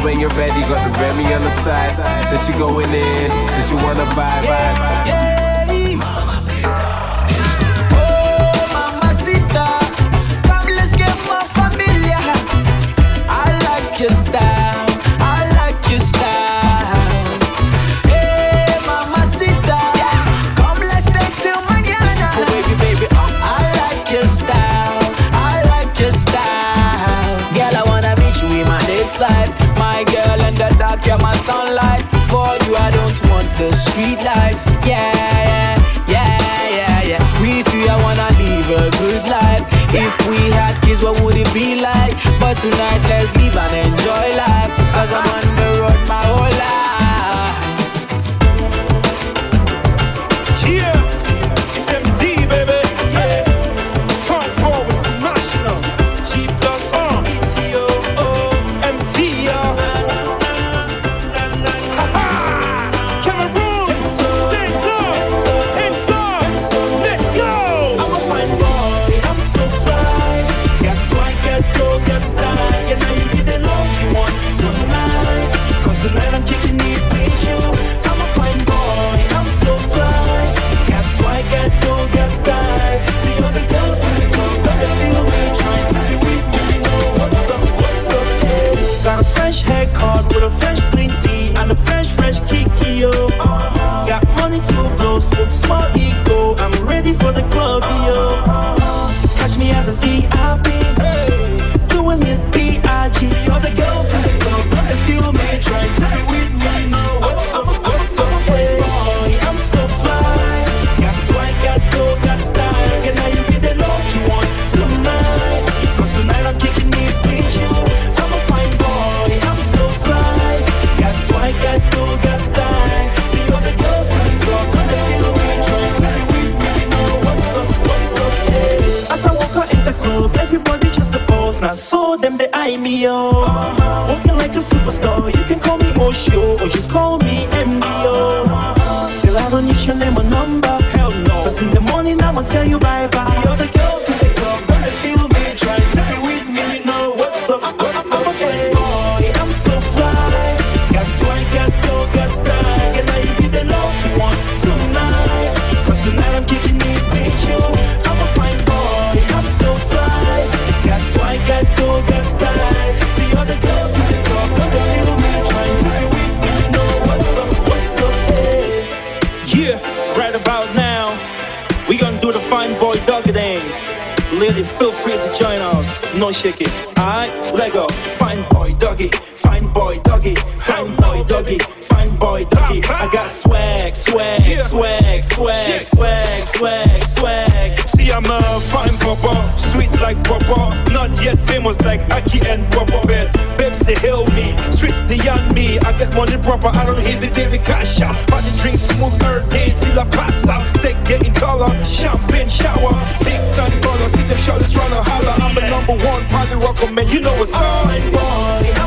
Ready when you're ready, got the Remy on the side. Says she going in, says she wanna vibe, vibe. Mamacita, come let's get more familiar. I like your style, you're my sunlight. For you, I don't want the street life. Yeah, yeah, yeah, yeah, yeah. With you, I wanna live a good life. If we had kids, what would it be like? But tonight, let's live and enjoy life. Cause I'm on the road my whole life. Yeah, smoke tell you bye bye. no shake it. I let go. Fine boy, doggy. Fine boy, doggy. Fine boy, doggy. Fine boy, doggy. I got swag, swag, swag, swag, swag, swag, swag. See, I'm a fine popper, sweet like popper. Not yet famous like Aki and Pawpaw. But babes, they hail me, streets they on me. I get money proper, I don't hesitate to cash out. Party drink smoke every day till I pass out. Stay getting taller, champagne shower, big time baller. See them shoulders run a welcome, man. You know it's on. Boy.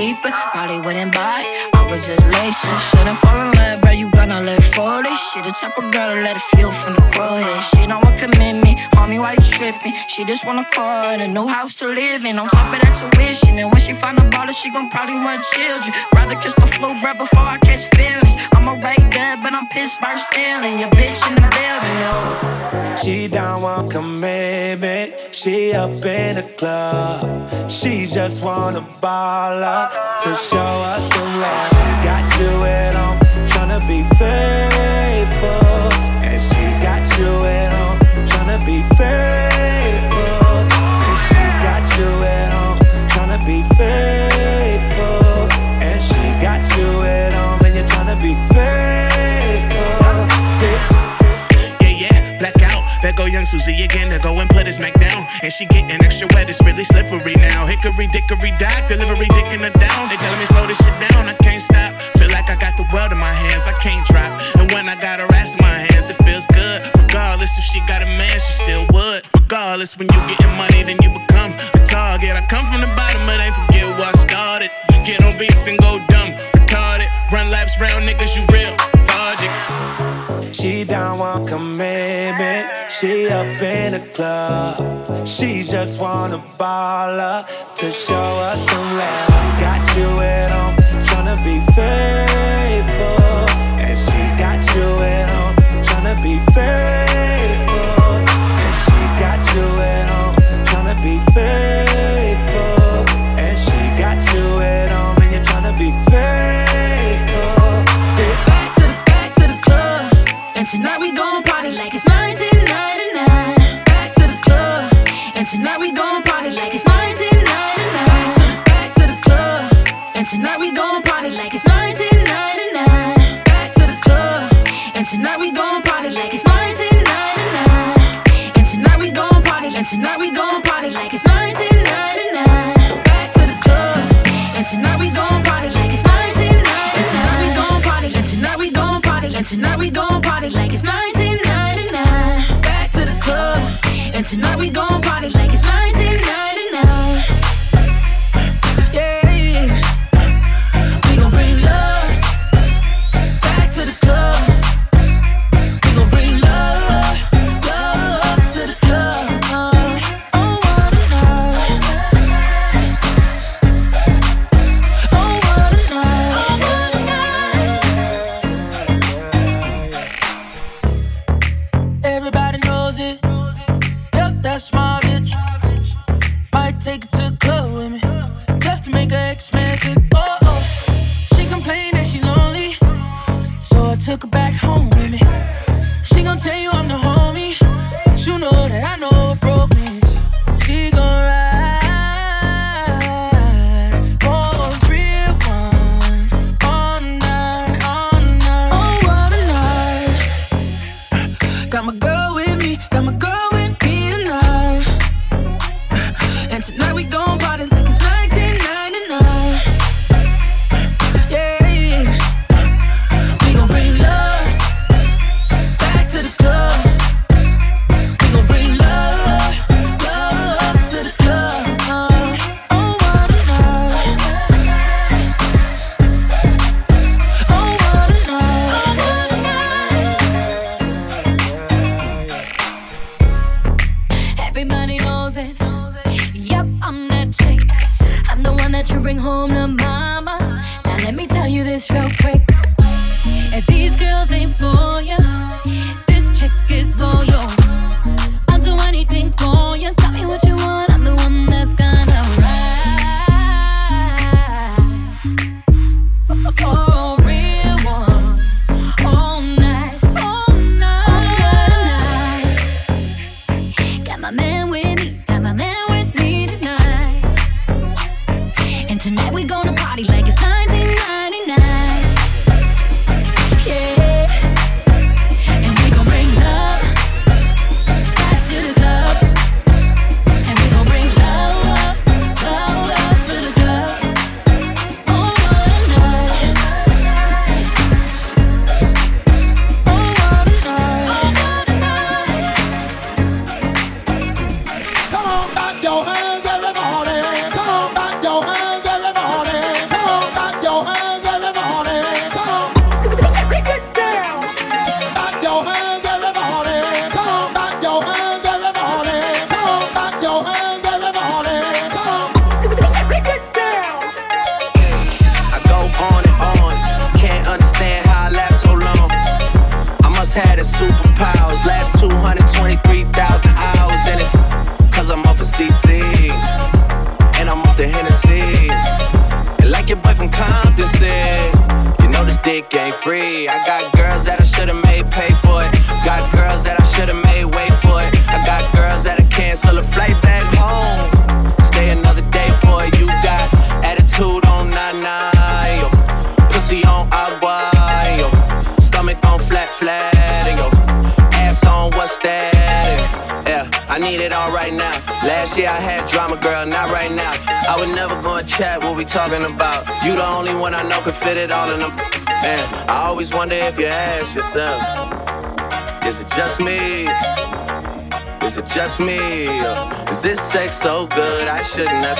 Keep it. Probably wouldn't buy, I was just lazy. Shouldn't fall in love, bro, you gonna live for this. She the type of girl let it feel from the crow head. She don't want commitment, homie, why you tripping? She just want a car and a new house to live in. On top of that tuition, and when she find a baller, she gon' probably want children. Rather kiss the flu, bro, before I catch feelings. I'm a right dub, but I'm pissed Pittsburgh stealing. Your bitch in the building, yo. She don't want commitment. She up in the club. She just wanna ball up to show us some love. Got you at home, be faithful. And she got you at home, tryna be faithful. And she got you at home, tryna be faithful. And she got you at home, and you're tryna be faithful. Go young Susie again to go and put his Mac down. And she getting extra wet, it's really slippery now. Hickory dickory dock, delivery dicking her down. They telling me slow this shit down, I can't stop. Feel like I got the world in my hands, I can't drop. And when I got her ass in my hands, it feels good. Regardless if she got a man, she still would. Regardless, when you getting money, then you become a target. I come from the bottom, but ain't forget where I started. Get on beats and go dumb, retarded. Run laps round niggas, you real. Want commitment. She up in the club. She just wanna ball up to show us some love. Got you at home, tryna be faithful. And she got you at home, tryna be faithful. And she got you at home, tryna be faithful. And she got you at home, and you're tryna be faithful. We gon' party like it's 1999. Back to the club, and tonight we gon' party like it's 1999. Back to the back to the club, and tonight we gon' party like it's 1999. Back to the club, and tonight we gon' party like it's 1999. And tonight we gon' party, and tonight we gon' party like it's 1999. Back to the club, and tonight we gon' party like it's 1999. And tonight we gon' party, and tonight we gon' party, and tonight we gon' tonight we gon' so good I shouldn't have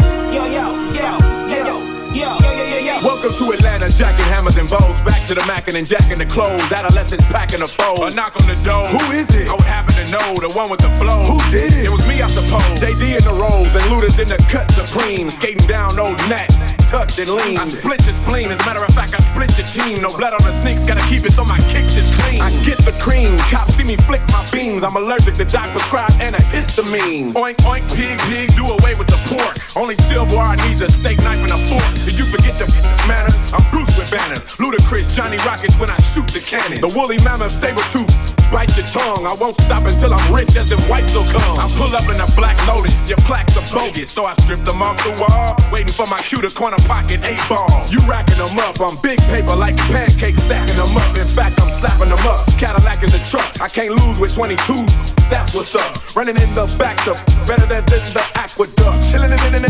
yo, yo, yo, yo, yo. Welcome to Atlanta, jacking hammers and bows. Back to the mackin' and jacking the clothes. Adolescents packing a foe. A knock on the door. Who is it? I would happen to know the one with the flow. Who did it? It was me, I suppose. Z in the rolls and looters in the cut supreme. Skating down old Nat, tucked and lean. I split your spleen. As a matter of fact, I split your team. No blood on the sneaks, gotta keep it so my kicks is clean. I get the cream. Cops see me flick my beams. I'm allergic to doc prescribed antihistamine. Oink, oink, pig, pig, do away with the pork. Only silverware needs a steak knife and a fork. Did you forget your manners? I'm Bruce with banners. Ludacris, Johnny Rockets when I shoot the cannon. The woolly mammoth saber tooth. Bite your tongue. I won't stop until I'm rich as them whites will come. I pull up in a black lotus, your plaques are bogus. So I strip them off the wall, waiting for my cue to corner pocket eight balls. You racking them up, I'm big paper like pancakes, stacking them up. In fact, I'm slapping them up. Cadillac is a truck, I can't lose with 22s. That's what's up. Running in the back, the better than the aqueduct. Chilling in the.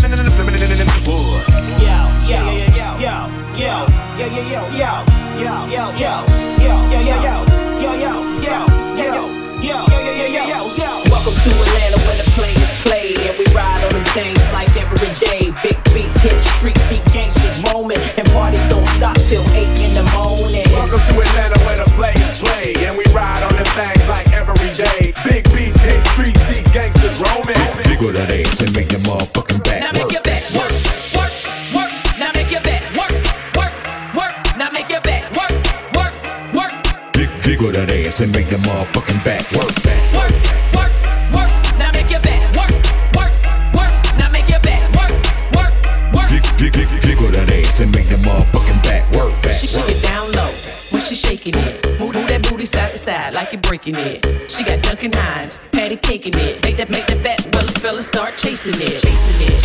Yo, yo, yo, yo, yo, yo, yo, yo, yo, yo, yo, yo, yo, yo, yo, yo, yo, yo, yo, yo, yo, yo, yo, yo, yo, yo, yo. Welcome to Atlanta where the players play and we ride on them things like every day. Big beats hit streets, see gangsters roaming and parties don't stop till eight in the morning. Welcome to Atlanta where the players play and we ride on the things like every day. Big beats hit streets, see gangsters roaming. Jiggle that ass and make the motherfucking back Now make work. your back work, Jiggle that ass and make the motherfucking back work. Back. work, work, work. Now make your back work, work, work. Now make your back work, work, work. Jiggle that ass and make the motherfucking back work. Back. She shake it down low when she shaking it. Side like you're breaking it. She got Duncan Hines, patty caking it. Make that make that back well the fellas start chasing it, chasing it.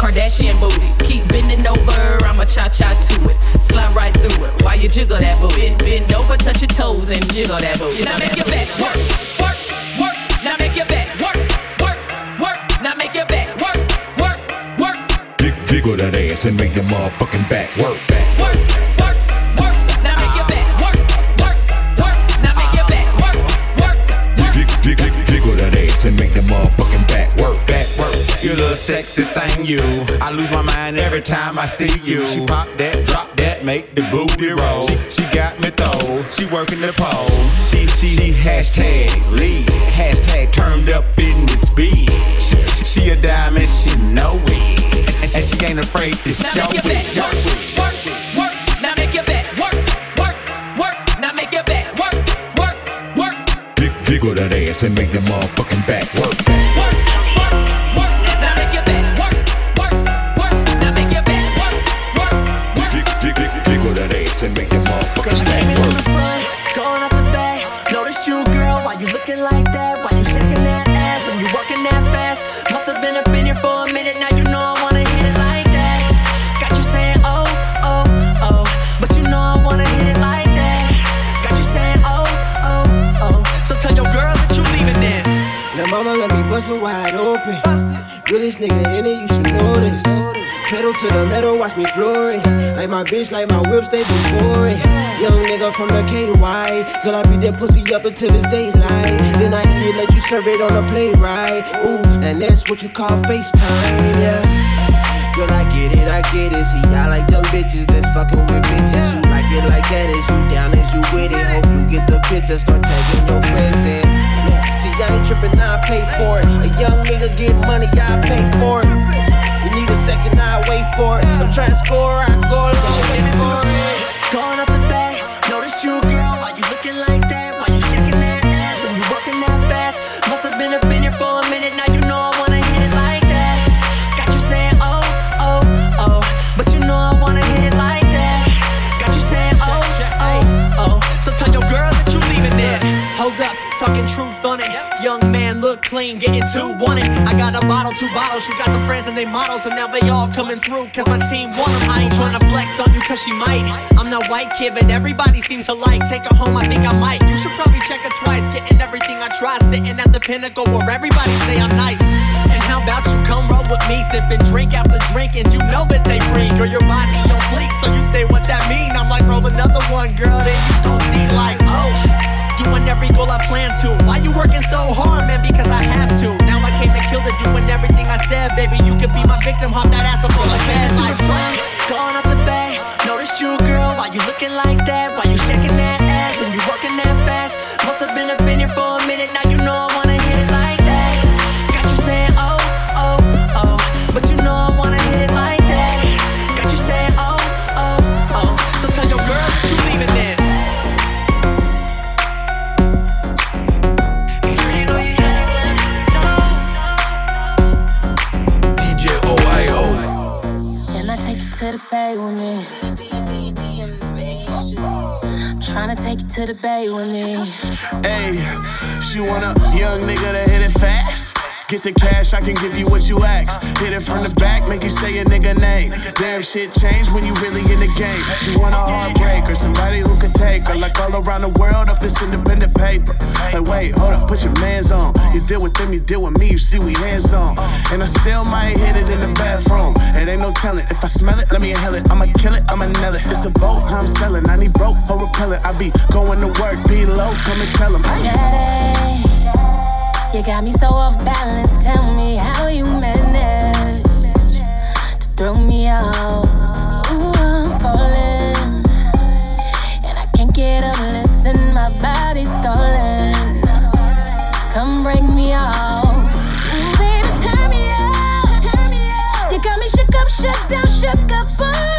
Kardashian booty, keep bending over. I'ma cha cha to it, slide right through it. While you jiggle that booty, bend, bend over, touch your toes and jiggle that booty. Now make your back work, work, work. Now make your back work, work, work. Now make your back work, work, work. Jiggle that ass and make the motherfucking back work. Back. Work, motherfucking back work. Back work. You little sexy thing, you. I lose my mind every time I see you. She pop that, drop that, make the booty roll. She, she got me though. She working the pole. She she, she hashtag lead, hashtag turned up in this beat. She, she, she a diamond, she know it, and, and she ain't afraid to Now show it. back work, work, work. Now make your back work, work, work. Now make your back work, work, work, Jig- Jiggle that ass and make the watch me flourish. Like my bitch, like my whip, stay before it. Young nigga from the KY. Girl, I beat that pussy up until it's daylight. Then I eat it, let you serve it on a plate, right? Ooh, and that's what you call FaceTime, yeah. Girl, I get it, I get it. See, I like them bitches that's fucking with bitches. You like it like that, is you down, is you with it? Hope you get the picture, start tagging your friends in. Yeah, see, I ain't tripping, I pay for it. A young nigga get money, I pay for it. Second, I wait for it. I'm trying to score, I go long for it. Going two wanted. I got a bottle, two bottles. You got some friends and they models, and now they all coming through. Cause my team want want 'em. I ain't trying to flex on you cause she might. I'm that white kid, but everybody seems to like. Take her home, I think I might. You should probably check her twice. Getting everything I try, sitting at the pinnacle where everybody say I'm nice. And how about you come roll with me, sipping drink after drink, and you know that they free. Girl, your body on fleek, so you say what that mean. I'm like, roll another one, girl, then you gon' see like, oh. Doing every goal I plan to. Why you working so hard, man? Because I have to. Now I came to kill it, doing everything I said, baby. You could be my victim, hop that ass up on the bed like fun. Going up the back, notice you, girl. Why you looking like that? Why you shaking that the bay with me. Hey, she want a young nigga to hit it fast. Get the cash, I can give you what you ask. Hit it from the back, make you say a nigga name. Damn shit changed when you really in the game. She want a heartbreaker, somebody who could take her. Like all around the world off this independent paper. Like, wait, hold up, put your mans on. You deal with them, you deal with me, you see we hands on. And I still might hit it in the bathroom. It ain't no telling. If I smell it, let me inhale it. I'ma kill it, I'ma nail it. It's a boat, I'm selling. I need broke for repellent. I be going to work, be low, come and tell them. Hey, you got me so off balance. Tell me how you manage to throw me off. Ooh, I'm falling, and I can't get up. Listen, my body's calling. Come break me off. Up, shut down, shook up on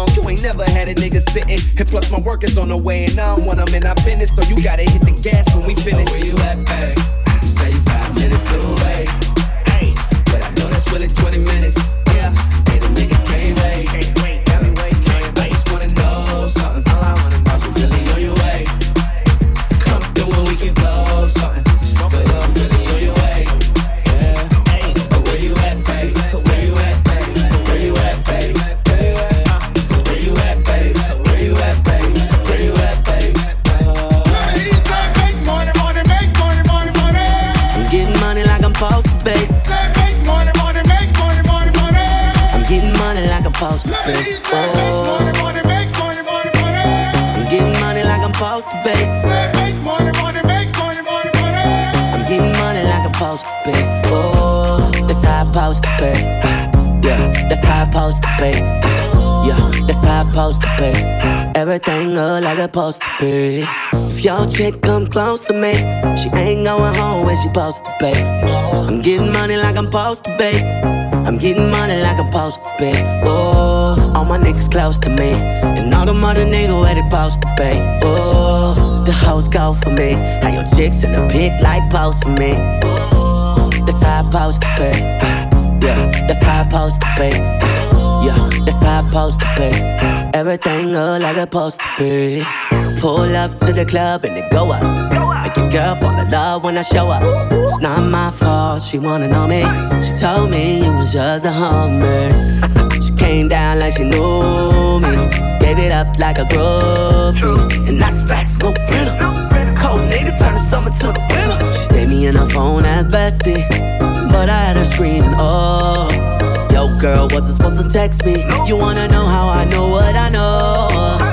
long, you ain't never had a nigga sitting. And plus, my work is on the way, and I don't want them in our business. So you gotta hit the gas when we finish. Where you at, babe? You say five minutes away. Hey. But I know that's really 20 minutes. Money like I'm supposed to be. I'm getting money like I'm supposed to be. Oh, that's how I'm supposed to be. Yeah, that's how I'm supposed to be. Yeah, that's how I'm supposed to be. Everything look like it's supposed to be. If your chick come close to me, she ain't going home when she supposed to be. I'm getting money like I'm supposed to be. I'm getting money like I'm supposed to be. Oh, all my niggas close to me, and all them other niggas where they supposed to be. Oh, the house go for me. How your chicks in the pic like pose for me. That's how I post to be. Yeah, that's how I post to be. Yeah, that's how I post to be. Everything look like a supposed to be. Pull up to the club and it go up. Make your girl fall in love when I show up. It's not my fault, she wanna know me. She told me you was just a hummer. She came down like she knew me. It up like a groupie. And that's facts, no printer. Cold nigga turn the summer to the winter. She stayed me in her phone at bestie. But I had her screaming, oh. Yo, girl, wasn't supposed to text me. You wanna know how I know what I know?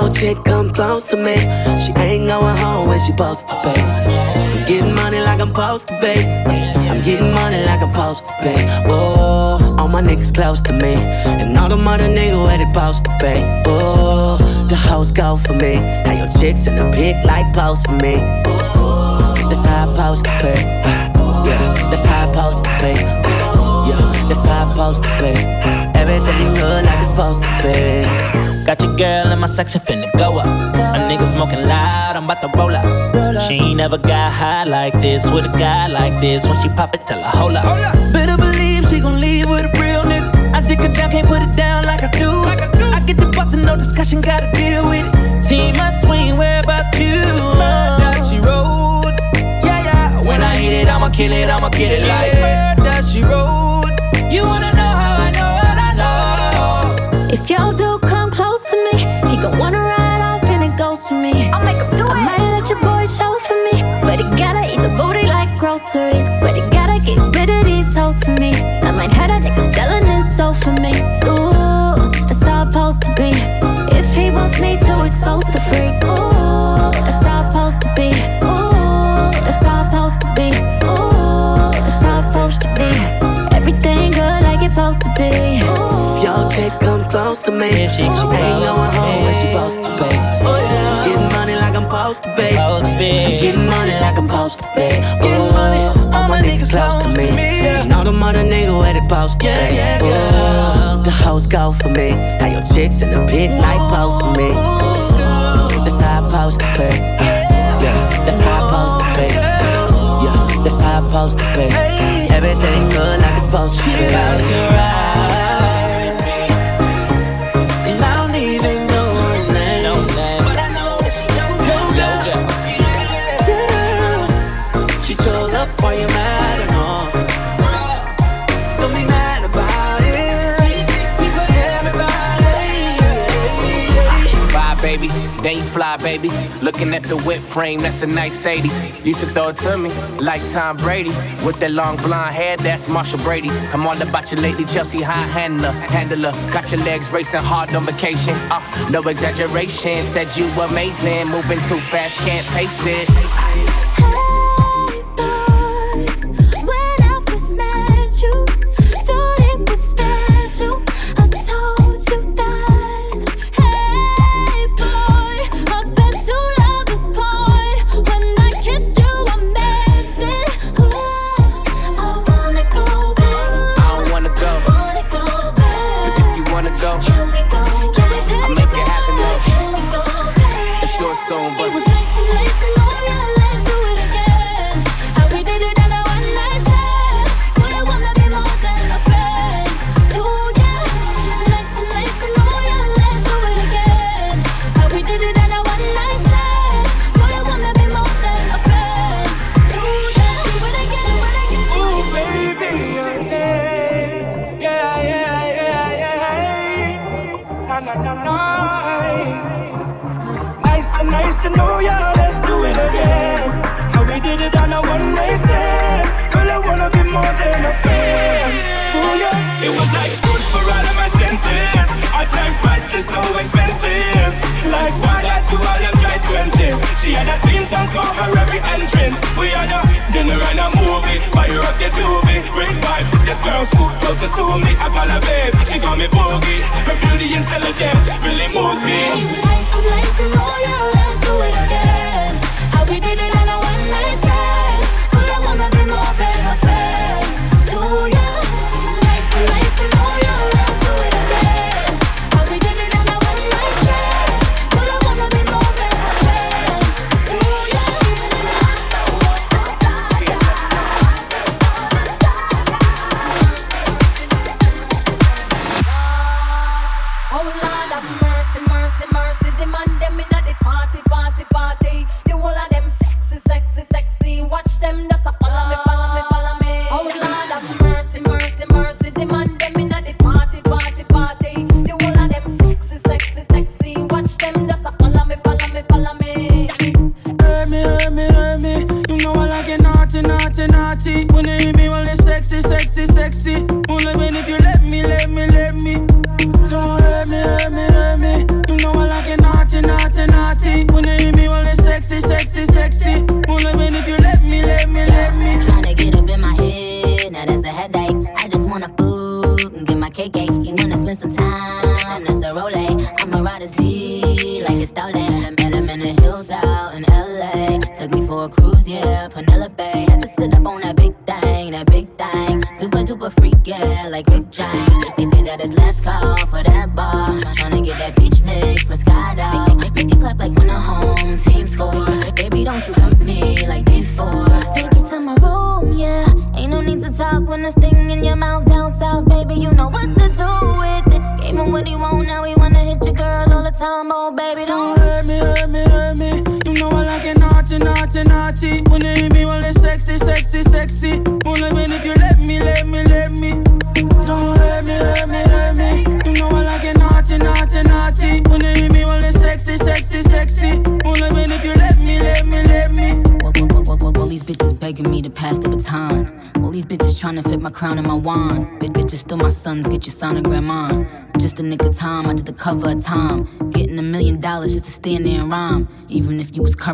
Your chick come close to me, she ain't going home when she supposed to pay. I'm getting money like I'm supposed to pay. I'm getting money like I'm supposed to pay. Oh, all my niggas close to me, and all the mother niggas where they supposed to pay. Oh, the hoes go for me. Now your chicks in the pic like post for me. That's how I supposed to pay. Yeah, that's how I supposed to pay. Yeah, that's how I supposed to pay. Everything good like it's supposed to be. Got your girl in my section finna go up. A nigga smoking loud, I'm about to roll up. She ain't never got high like this with a guy like this. When she pop it, tell her hold up. Oh, Better believe she gon' leave with a real nigga. I dick her down, can't put it down like I do. I get the bustin', no discussion, gotta deal with it. Team, I swing, where about you? Murder, she wrote. Yeah, yeah. When I hit it, I'ma kill it, I'ma get it like murder, she wrote. You wanna know how I know what I know? If your dude he gon' wanna ride off and it goes for me. I'll make him do I might let your boy show for me, but he gotta eat the booty like groceries. But he gotta get rid of these hoes for me. I might have that nigga selling his soul for me. Close to me, she ain't going home when she supposed to pay. Getting money like I'm supposed to pay. I'm getting money like I'm supposed to pay. Oh, all my niggas close to me, and all the mother niggas where they supposed to pay. Oh, the hoes go for me. Now your chicks in the pic like post for me. That's how I supposed to pay. Yeah, that's how I supposed to pay. Yeah, that's how I supposed to pay. Everything good like it's supposed to be. about to ride baby. Looking at the whip frame, that's a nice 80s. Used to throw it to me like Tom Brady. With that long blonde hair, that's Marcia Brady. I'm all about you lately, Chelsea high handler. Handler, got your legs racing hard on vacation. Uh, no exaggeration, said you amazing. Moving too fast, can't pace it.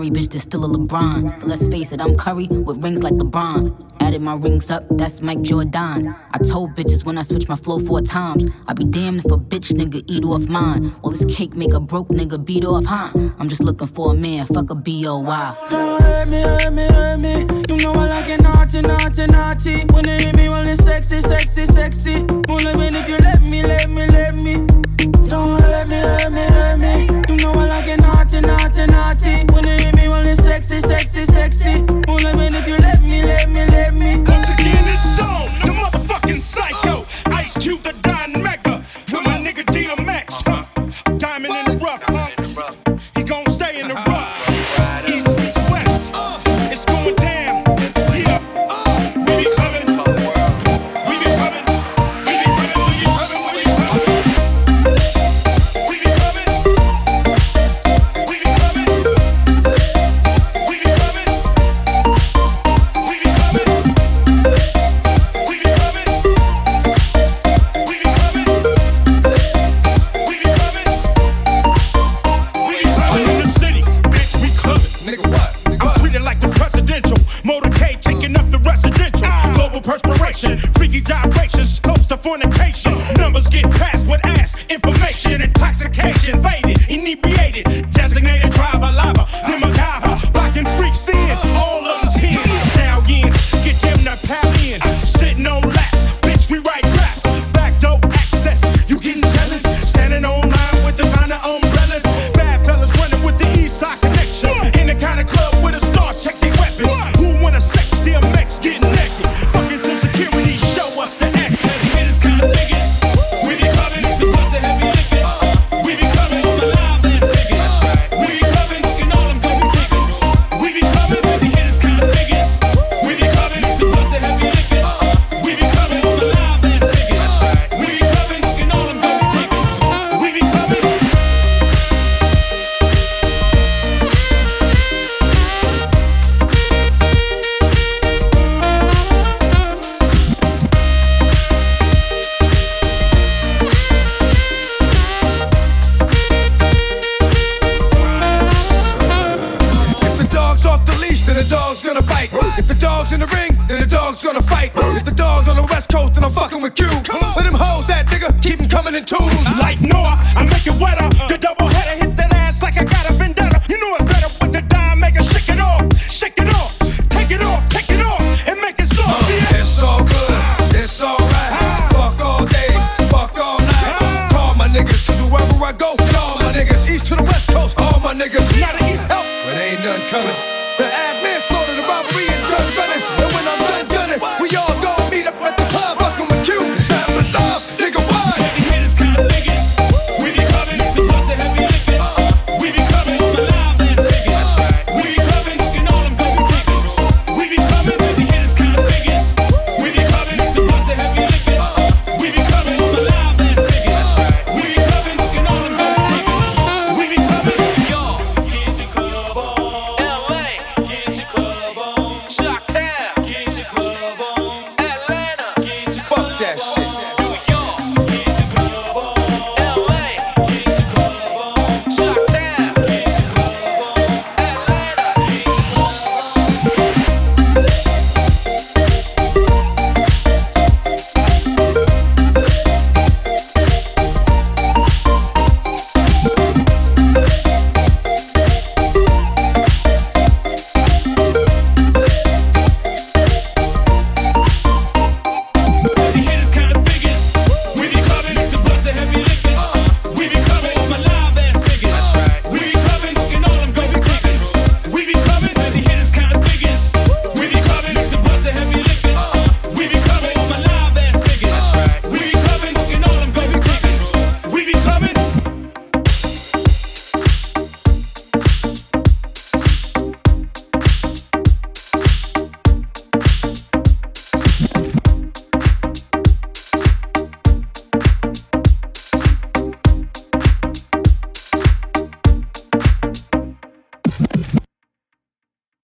sorry, bitch, there's still a LeBron. But let's face it, I'm Curry with rings like LeBron. Added my rings up, that's Mike Jordan. I told bitches when I switch my flow four times, I'd be damned if a bitch nigga eat off mine. Well, this cake make a broke nigga beat off, huh? I'm just looking for a man, fuck a B.O.Y. Don't hurt me, hurt me, hurt me. You know I like it naughty, naughty, naughty. When they hit me, well, it's sexy, sexy, sexy. Won't let me if you let me, let me, let me. Don't hurt me, hurt me, hurt me. You know I like it naughty, naughty, naughty. When sexy, sexy, sexy.